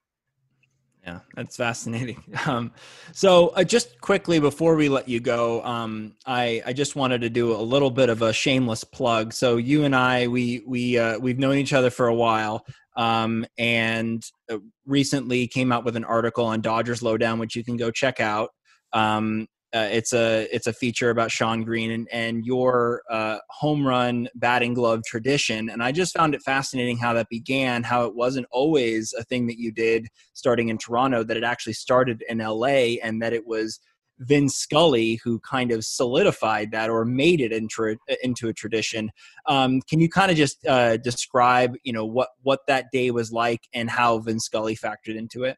Yeah, that's fascinating. Um, so, uh, just quickly before we let you go, um, I I just wanted to do a little bit of a shameless plug. So, you and I, we we uh, we've known each other for a while, um, and uh, recently came out with an article on Dodgers Lowdown, which you can go check out. Um, uh, it's a it's a feature about Shawn Green and and your uh, home run batting glove tradition. And I just found it fascinating how that began. How it wasn't always a thing that you did starting in Toronto. That it actually started in L.A. and that it was Vin Scully who kind of solidified that or made it into into a tradition. Um, can you kind of just uh, describe you know what what that day was like and how Vin Scully factored into it?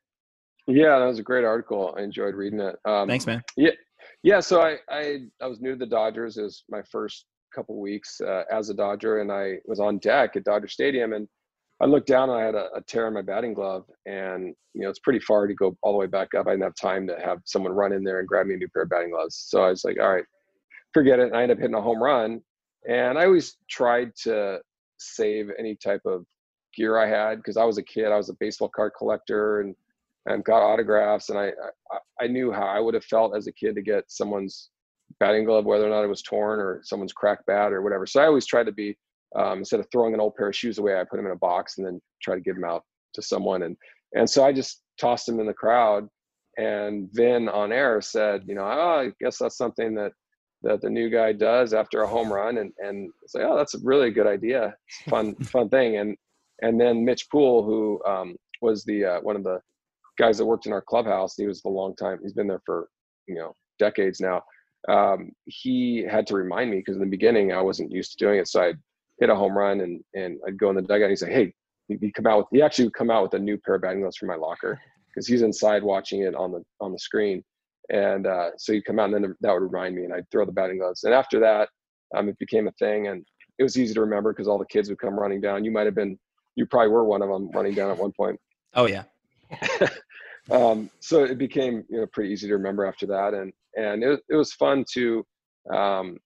Yeah, that was a great article. I enjoyed reading it. Um, Thanks, man. Yeah, yeah, so I, I, I was new to the Dodgers. It was my first couple weeks uh, as a Dodger, and I was on deck at Dodger Stadium, and I looked down and I had a, a, tear in my batting glove, and you know it's pretty far to go all the way back up. I didn't have time to have someone run in there and grab me a new pair of batting gloves. So I was like, all right, forget it. And I ended up hitting a home run, and I always tried to save any type of gear I had because I was a kid. I was a baseball card collector, and and got autographs. And I, I, I knew how I would have felt as a kid to get someone's batting glove, whether or not it was torn or someone's cracked bat or whatever. So I always tried to be, um, instead of throwing an old pair of shoes away, I put them in a box and then try to give them out to someone. And, and so I just tossed them in the crowd. And Vin on air said, you know, oh, I guess that's something that that the new guy does after a home run. And and it's like, oh, that's a really good idea. fun, fun thing. And and then Mitch Poole, who um, was the uh, one of the guys that worked in our clubhouse. He was a long time. He's been there for you know decades now. Um, he had to remind me because in the beginning I wasn't used to doing it. So I'd hit a home run and and I'd go in the dugout and he'd say, "Hey," he come out with he actually would come out with a new pair of batting gloves from my locker because he's inside watching it on the on the screen. And uh, so he'd come out and then that would remind me, and I'd throw the batting gloves. And after that, um, it became a thing, and it was easy to remember because all the kids would come running down. You might have been, you probably were one of them running down at one point. Oh yeah. um, so it became you know pretty easy to remember after that, and and it it was fun to um,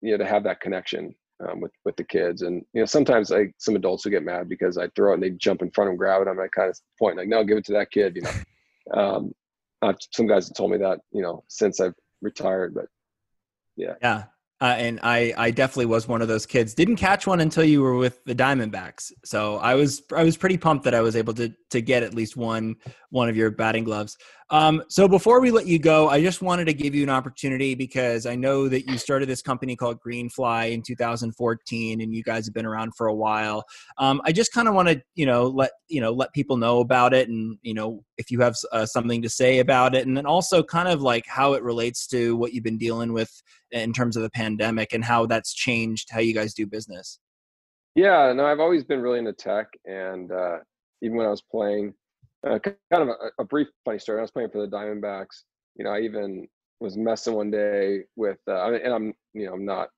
you know to have that connection um, with with the kids, and you know sometimes like some adults would get mad because I throw it and they jump in front of them, grab it. I'm like kind of point like no, give it to that kid, you know. um, some guys have told me that you know since I've retired, but yeah, yeah. Uh, and I, I definitely was one of those kids. Didn't catch one until you were with the Diamondbacks. So I was, I was pretty pumped that I was able to, to get at least one, one of your batting gloves. Um, so before we let you go, I just wanted to give you an opportunity because I know that you started this company called Greenfly in 2014, and you guys have been around for a while. Um, I just kind of want to, you know, let you know, let people know about it, and you know, if you have uh, something to say about it, and then also kind of like how it relates to what you've been dealing with in terms of the pandemic and how that's changed how you guys do business. Yeah, no, I've always been really into tech, and uh, even when I was playing uh, kind of a, a, brief funny story. I was playing for the Diamondbacks. You know, I even was messing one day with, uh, and I'm, you know, I'm not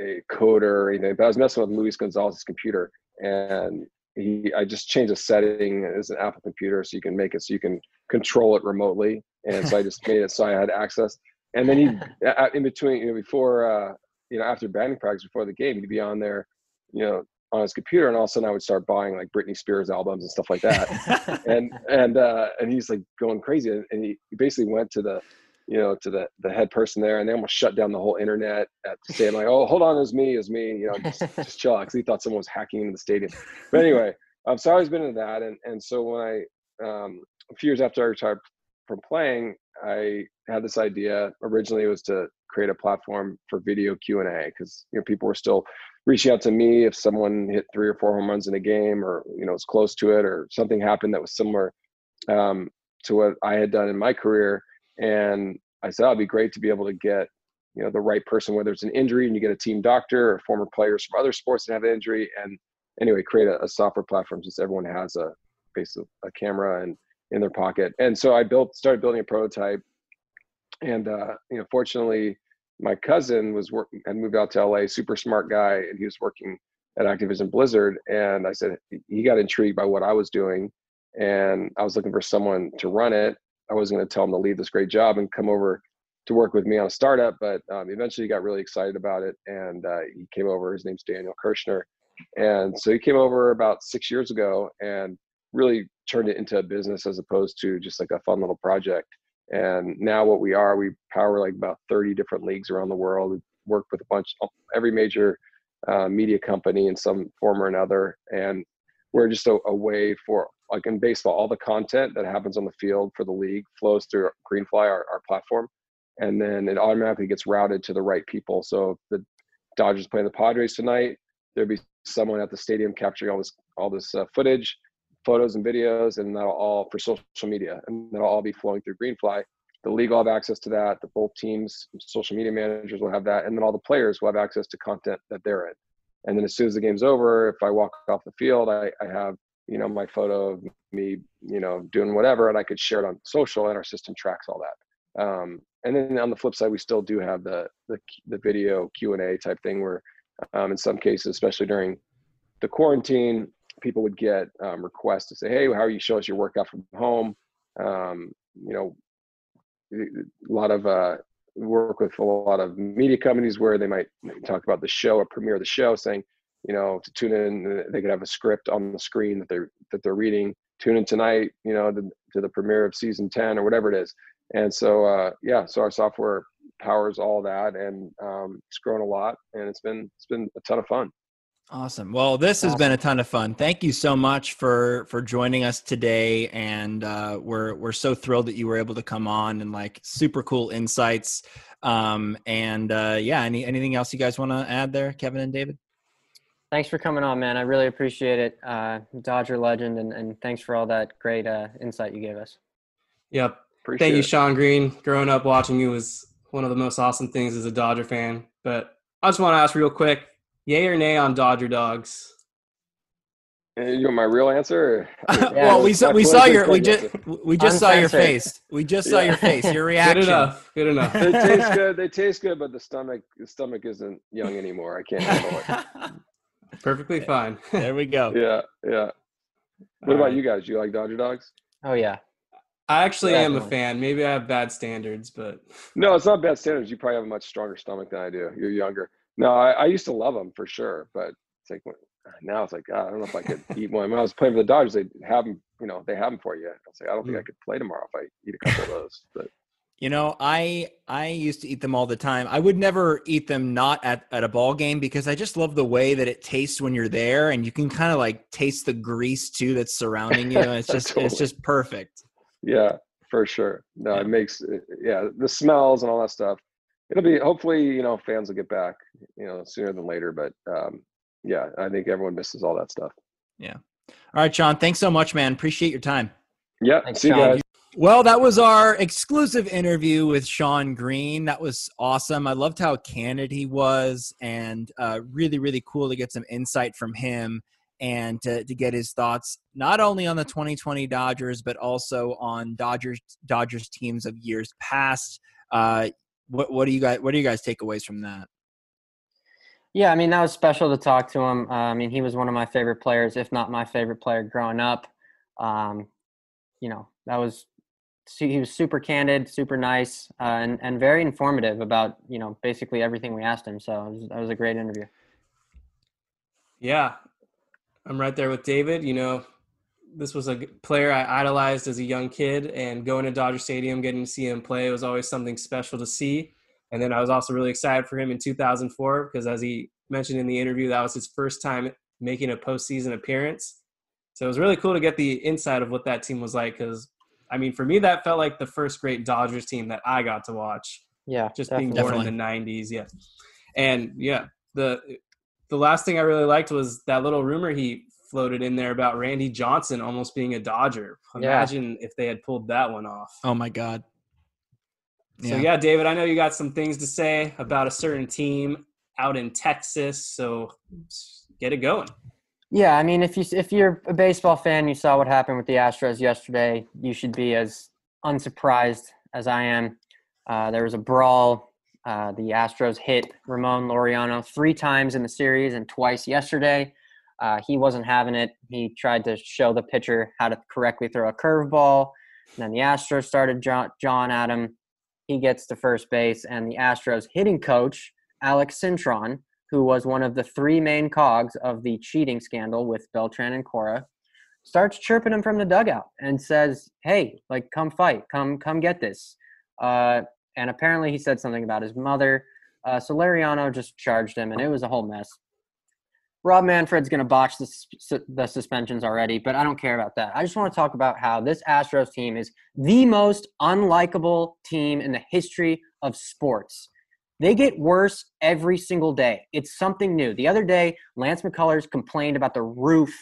a coder or anything, but I was messing with Luis Gonzalez's computer, and he, I just changed a setting as an Apple computer so you can make it so you can control it remotely, and so I just made it so I had access. And then he, in between, you know, before, uh, you know, after batting practice before the game, he'd be on there, you know, on his computer and all of a sudden I would start buying like Britney Spears albums and stuff like that. and and uh and he's like going crazy and he, basically went to the you know to the the head person there and they almost shut down the whole internet at saying like oh hold on it was me it was me you know just, just chill because he thought someone was hacking into the stadium but anyway um so I've always been into that and and so when I um, a few years after I retired from playing, I had this idea. Originally, it was to create a platform for video Q and A because you know people were still reaching out to me if someone hit three or four home runs in a game, or you know was close to it, or something happened that was similar um, to what I had done in my career. And I said, oh, it'd be great to be able to get you know the right person, whether it's an injury and you get a team doctor or former players from other sports that have an injury, and anyway, create a, a software platform since everyone has a basically a camera and in their pocket. And so I built started building a prototype, and uh, you know, fortunately, my cousin was working had moved out to LA, super smart guy, and he was working at Activision Blizzard. And I said he got intrigued by what I was doing, and I was looking for someone to run it. I wasn't going to tell him to leave this great job and come over to work with me on a startup, but um, eventually he got really excited about it, and uh, he came over. His name's Daniel Kirschner, and so he came over about six years ago and really turned it into a business as opposed to just like a fun little project. And now what we are, we power like about 30 different leagues around the world. We work with a bunch, every major uh, media company in some form or another. And we're just a, a, way for, like in baseball, all the content that happens on the field for the league flows through Greenfly, our, our platform. And then it automatically gets routed to the right people. So if the Dodgers playing the Padres tonight, there'd be someone at the stadium capturing all this all this uh, footage photos and videos, and that'll all for social media, and that'll all be flowing through Greenfly. The league will have access to that. The both teams, social media managers will have that, and then all the players will have access to content that they're in. And then as soon as the game's over, if I walk off the field, I, I have you know my photo of me, you know, doing whatever, and I could share it on social, and our system tracks all that. Um, and then on the flip side, we still do have the the, the video Q and A type thing where, um, in some cases, especially during the quarantine, people would get um, requests to say, "Hey, how are you? Show us your workout from home." Um, you know, a lot of uh, work with a lot of media companies where they might talk about the show or premiere the show, saying, you know, to tune in, they could have a script on the screen that they're that they're reading. Tune in tonight, you know, to, to the premiere of season ten or whatever it is. And so, uh, yeah, so our software powers all that, and um, it's grown a lot, and it's been it's been a ton of fun. Awesome. Well, this has been a ton of fun. Thank you so much for for joining us today, and uh, we're we're so thrilled that you were able to come on and like super cool insights. Um, and uh, yeah, any anything else you guys want to add there, Kevin and David? Thanks for coming on, man. I really appreciate it. Uh, Dodger legend, and, and thanks for all that great uh, insight you gave us. Yep. Appreciate Thank you, Shawn Green. Growing up watching you was one of the most awesome things as a Dodger fan. But I just want to ask real quick Yay or nay on Dodger dogs? Uh, you want my real answer? yeah, well, we saw we saw your we just we just saw your face. We just saw yeah. your face. Your reaction. Good enough. Good enough. they taste good. They taste good, but the stomach the stomach isn't young anymore. I can't handle it. Perfectly fine. there we go. Yeah, yeah. What All about right. you guys? Do you like Dodger dogs? Oh yeah. I actually Definitely. am a fan. Maybe I have bad standards, but no, it's not bad standards. You probably have a much stronger stomach than I do. You're younger. No, I, I, used to love them for sure, but it's like uh, now it's like God, I don't know if I could eat one. When I was playing for the Dodgers, they have them. You know, they have them for you. I was like, I don't think hmm. I mm. could play tomorrow if I eat a couple of those. But you know, I I used to eat them all the time. I would never eat them not at, at a ball game because I just love the way that it tastes when you're there, and you can kind of like taste the grease too that's surrounding you. And it's just totally. it's just perfect. Yeah, for sure. No, yeah. it makes eh, eh, yeah the smells and all that stuff it'll be hopefully you know fans will get back you know sooner than later but um yeah i think everyone misses all that stuff. Yeah. All right shawn thanks so much man. Appreciate your time. Yeah thanks, see you guys. Well that was our exclusive interview with shawn green. That was awesome. I loved how candid he was and uh, really really cool to get some insight from him and to, to get his thoughts not only on the 2020 dodgers but also on dodgers dodgers teams of years past. Uh, what what do you guys what do you guys takeaways from that? Yeah, I mean that was special to talk to him. Uh, I mean he was one of my favorite players, if not my favorite player growing up. Um, you know that was he was super candid, super nice, uh, and and very informative about you know basically everything we asked him. So it was, that was a great interview. Yeah, I'm right there with David. You know, this was a player I idolized as a young kid, and going to Dodger Stadium, getting to see him play was always something special to see. And then I was also really excited for him in 2004 because, as he mentioned in the interview, that was his first time making a postseason appearance. So it was really cool to get the inside of what that team was like. Because I mean, for me, that felt like the first great Dodgers team that I got to watch. Yeah, just definitely. being born in the '90s. Yeah, and yeah, the the last thing I really liked was that little rumor he floated in there about Randy Johnson almost being a Dodger. Imagine yeah. if they had pulled that one off. Oh my God. Yeah. So yeah, David, I know you got some things to say about a certain team out in Texas. So get it going. Yeah, I mean, if you if you're a baseball fan, you saw what happened with the Astros yesterday. You should be as unsurprised as I am. Uh, there was a brawl. Uh, the Astros hit Ramon Laureano three times in the series and twice yesterday. Uh, he wasn't having it. He tried to show the pitcher how to correctly throw a curveball. Then the Astros started John, John at him. He gets to first base, and the Astros hitting coach, Alex Cintron, who was one of the three main cogs of the cheating scandal with Beltran and Cora, starts chirping him from the dugout and says, "Hey, like, come fight, come, come get this." Uh, and apparently, he said something about his mother. Uh, so Laureano just charged him, and it was a whole mess. Rob Manfred's going to botch the, the suspensions already, but I don't care about that. I just want to talk about how this Astros team is the most unlikable team in the history of sports. They get worse every single day. It's something new. The other day, Lance McCullers complained about the roof,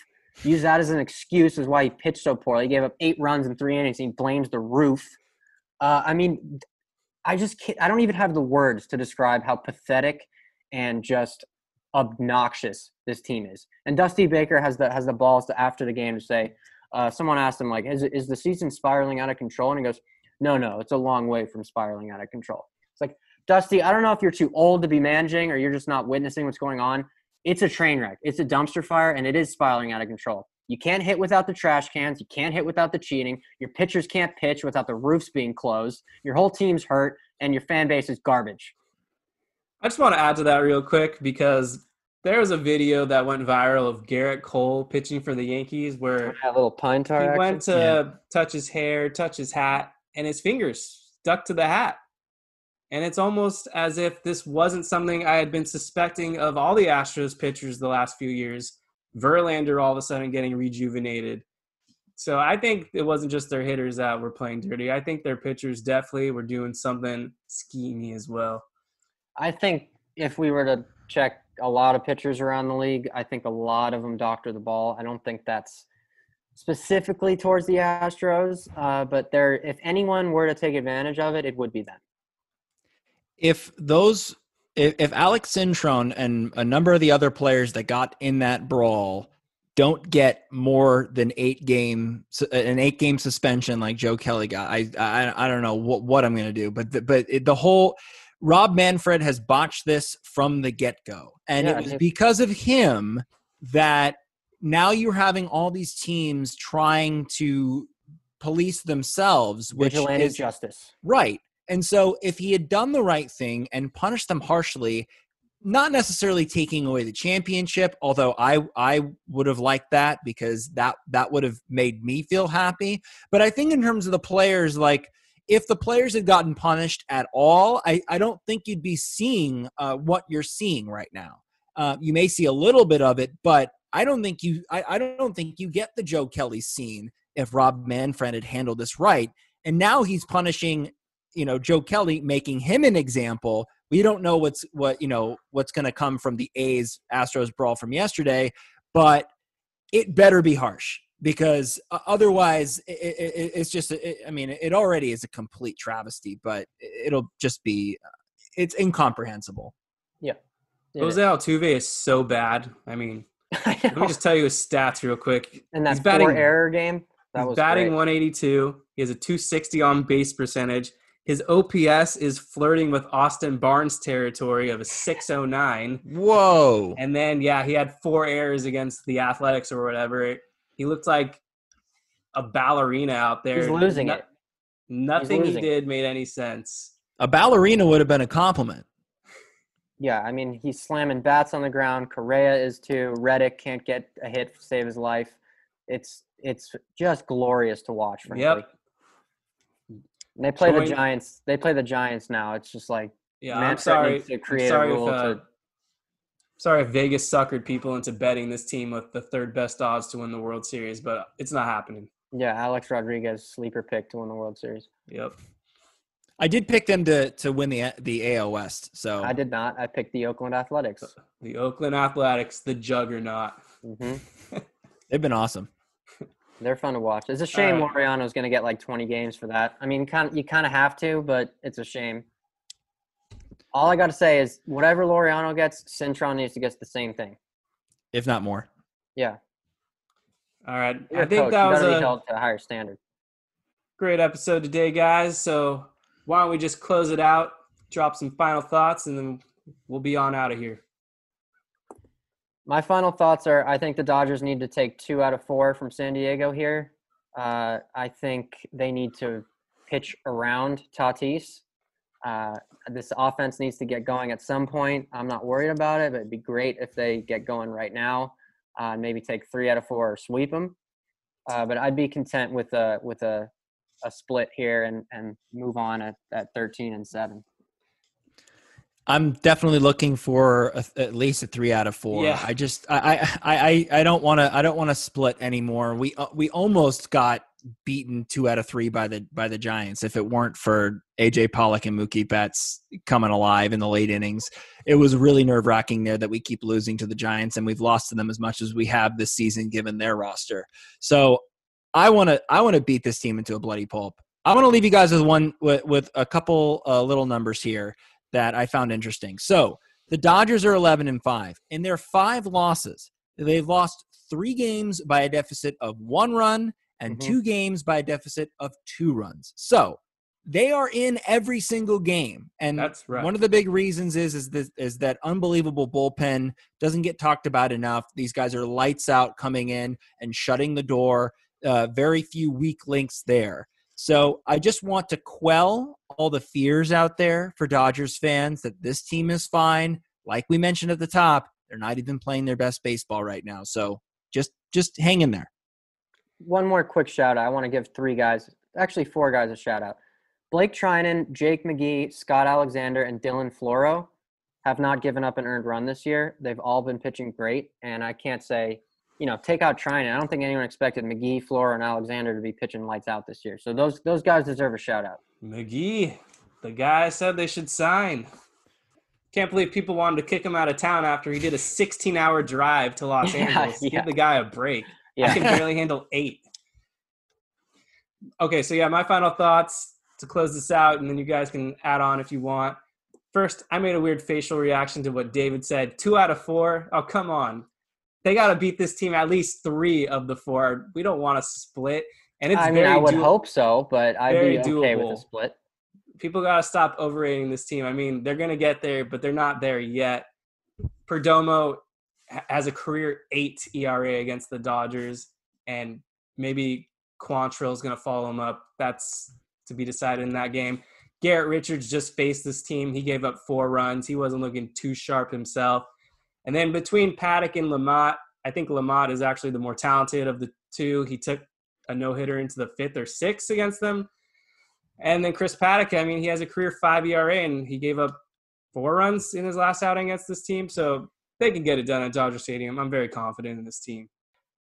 used that as an excuse as why he pitched so poorly. He gave up eight runs in three innings. And he blames the roof. Uh, I mean, I just can't, I don't even have the words to describe how pathetic and just obnoxious this team is. And Dusty Baker has the has the balls to after the game to say, uh, someone asked him like, is is the season spiraling out of control? And he goes, no, no, it's a long way from spiraling out of control. It's like Dusty, I don't know if you're too old to be managing or you're just not witnessing what's going on. It's a train wreck. It's a dumpster fire, and it is spiraling out of control. You can't hit without the trash cans. You can't hit without the cheating. Your pitchers can't pitch without the roofs being closed. Your whole team's hurt, and your fan base is garbage. I just want to add to that real quick because there was a video that went viral of Gerrit Cole pitching for the Yankees where a little pine tar. He action. went to yeah. touch his hair, touch his hat, and his fingers stuck to the hat. And it's almost as if this wasn't something I had been suspecting of all the Astros pitchers the last few years. Verlander all of a sudden getting rejuvenated. So I think it wasn't just their hitters that were playing dirty. I think their pitchers definitely were doing something schemy as well. I think if we were to check a lot of pitchers around the league. I think a lot of them doctor the ball. I don't think that's specifically towards the Astros, uh, but there, if anyone were to take advantage of it, it would be them. If those, if, if Alex Cintron and a number of the other players that got in that brawl don't get more than eight game an eight game suspension like Joe Kelly got, I I, I don't know what what I'm gonna do, but the, but it, the whole Rob Manfred has botched this from the get go. And yeah, it was because of him that now you're having all these teams trying to police themselves, which Vigilante is justice. Right. And so if he had done the right thing and punished them harshly, not necessarily taking away the championship, although I I would have liked that because that that would have made me feel happy. But I think in terms of the players, like if the players had gotten punished at all, I, I don't think you'd be seeing uh, what you're seeing right now. Uh, you may see a little bit of it, but I don't think you I, I don't think you get the Joe Kelly scene if Rob Manfred had handled this right. And now he's punishing, you know, Joe Kelly, making him an example. We don't know what's what you know what's going to come from the A's Astros brawl from yesterday, but it better be harsh because otherwise it, it, it's just it, i mean it already is a complete travesty but it'll just be uh, it's incomprehensible. Yeah. Jose altuve is so bad. I mean I let me just tell you his stats real quick. And that he's batting, four error game? That was batting great. 182 he has a 260 on base percentage. His OPS is flirting with Austin Barnes territory of a 609. Whoa. And then, yeah, he had four errors against the Athletics or whatever. He looked like a ballerina out there. He's losing no, it. Nothing losing. he did made any sense. A ballerina would have been a compliment. Yeah, I mean, he's slamming bats on the ground. Correa is too. Reddick can't get a hit to save his life. It's it's just glorious to watch. Frankly. Yep. And they play Join, the Giants. They play the Giants now. It's just like yeah. I'm sorry. to create a rule if, uh, to sorry if Vegas suckered people into betting this team with the third best odds to win the World Series, but it's not happening. Yeah, Alex Rodriguez sleeper pick to win the World Series. Yep. I did pick them to to win the the AL West. So I did not. I picked the Oakland Athletics. The Oakland Athletics, the juggernaut. hmm they've been awesome. They're fun to watch. It's a shame Uh, Laureano's going to get like 20 games for that. I mean, kind of, you kind of have to, but it's a shame. All I got to say is, whatever Laureano gets, Cintron needs to get the same thing. if not more. Yeah, All right. You're I a think coach. that you was a held to a higher standard. great episode today, guys. So why don't we just close it out, drop some final thoughts, and then we'll be on out of here. My final thoughts are: I think the Dodgers need to take two out of four from San Diego here. Uh, I think they need to pitch around Tatis. Uh, this offense needs to get going at some point. I'm not worried about it, but it'd be great if they get going right now. Uh, and maybe take three out of four or sweep them. Uh, but I'd be content with a with a, a split here and and move on at, at 13 and seven. I'm definitely looking for a, at least a three out of four. Yeah. I just I I I, I don't want to I don't want to split anymore. We uh, we almost got beaten two out of three by the by the Giants. If it weren't for AJ Pollock and Mookie Betts coming alive in the late innings, it was really nerve wracking there that we keep losing to the Giants and we've lost to them as much as we have this season given their roster. So I want to I want to beat this team into a bloody pulp. I want to leave you guys with one with, with a couple uh, little numbers here that I found interesting. So the Dodgers are 11 and 5. In their five losses, they've lost three games by a deficit of one run and Mhm. two games by a deficit of two runs. So they are in every single game. And That's right. one of the big reasons is is this, is that unbelievable bullpen doesn't get talked about enough. These guys are lights out coming in and shutting the door. Uh, very few weak links there. So I just want to quell all the fears out there for Dodgers fans that this team is fine. Like we mentioned at the top, they're not even playing their best baseball right now. So just just hang in there. One more quick shout out. I want to give three guys, actually four guys, a shout out. Blake Treinen, Jake McGee, Scott Alexander, and Dylan Floro have not given up an earned run this year. They've all been pitching great, and I can't say, you know, take out Trinan. I don't think anyone expected McGee, Floro, and Alexander to be pitching lights out this year. So those those guys deserve a shout out. McGee, the guy said they should sign. Can't believe people wanted to kick him out of town after he did a 16 hour drive to Los Yeah, Angeles. yeah. Give the guy a break. I can barely handle eight. Okay, so yeah, my final thoughts to close this out, and then you guys can add on if you want. First, I made a weird facial reaction to what David said. Two out of four. Oh, come on. They got to beat this team at least three of the four. We don't want to split. And it's I mean, I would doable hope so, but I'd be okay with a split. people got to stop overrating this team. I mean, they're going to get there, but they're not there yet. Perdomo has a career eight ERA against the Dodgers, and maybe Quantrill is going to follow him up. That's to be decided in that game. Garrett Richards just faced this team. He gave up four runs. He wasn't looking too sharp himself. And then between Paddack and Lamont, I think Lamont is actually the more talented of the two. He took a no hitter into the fifth or sixth against them. And then Chris Paddack, I mean, he has a career five ERA and he gave up four runs in his last outing against this team. So they can get it done at Dodger Stadium. I'm very confident in this team.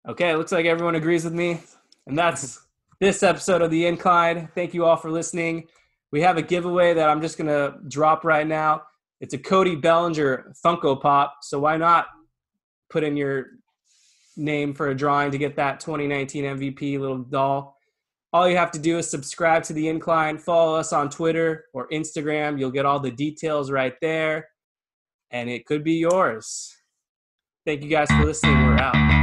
Okay, looks like everyone agrees with me. And that's this episode of The Incline. Thank you all for listening. We have a giveaway that I'm just going to drop right now. It's a Cody Bellinger Funko Pop. So why not put in your name for a drawing to get that 2019 MVP little doll? All you have to do is subscribe to The Incline, follow us on Twitter or Instagram. You'll get all the details right there, and it could be yours. Thank you guys for listening. We're out.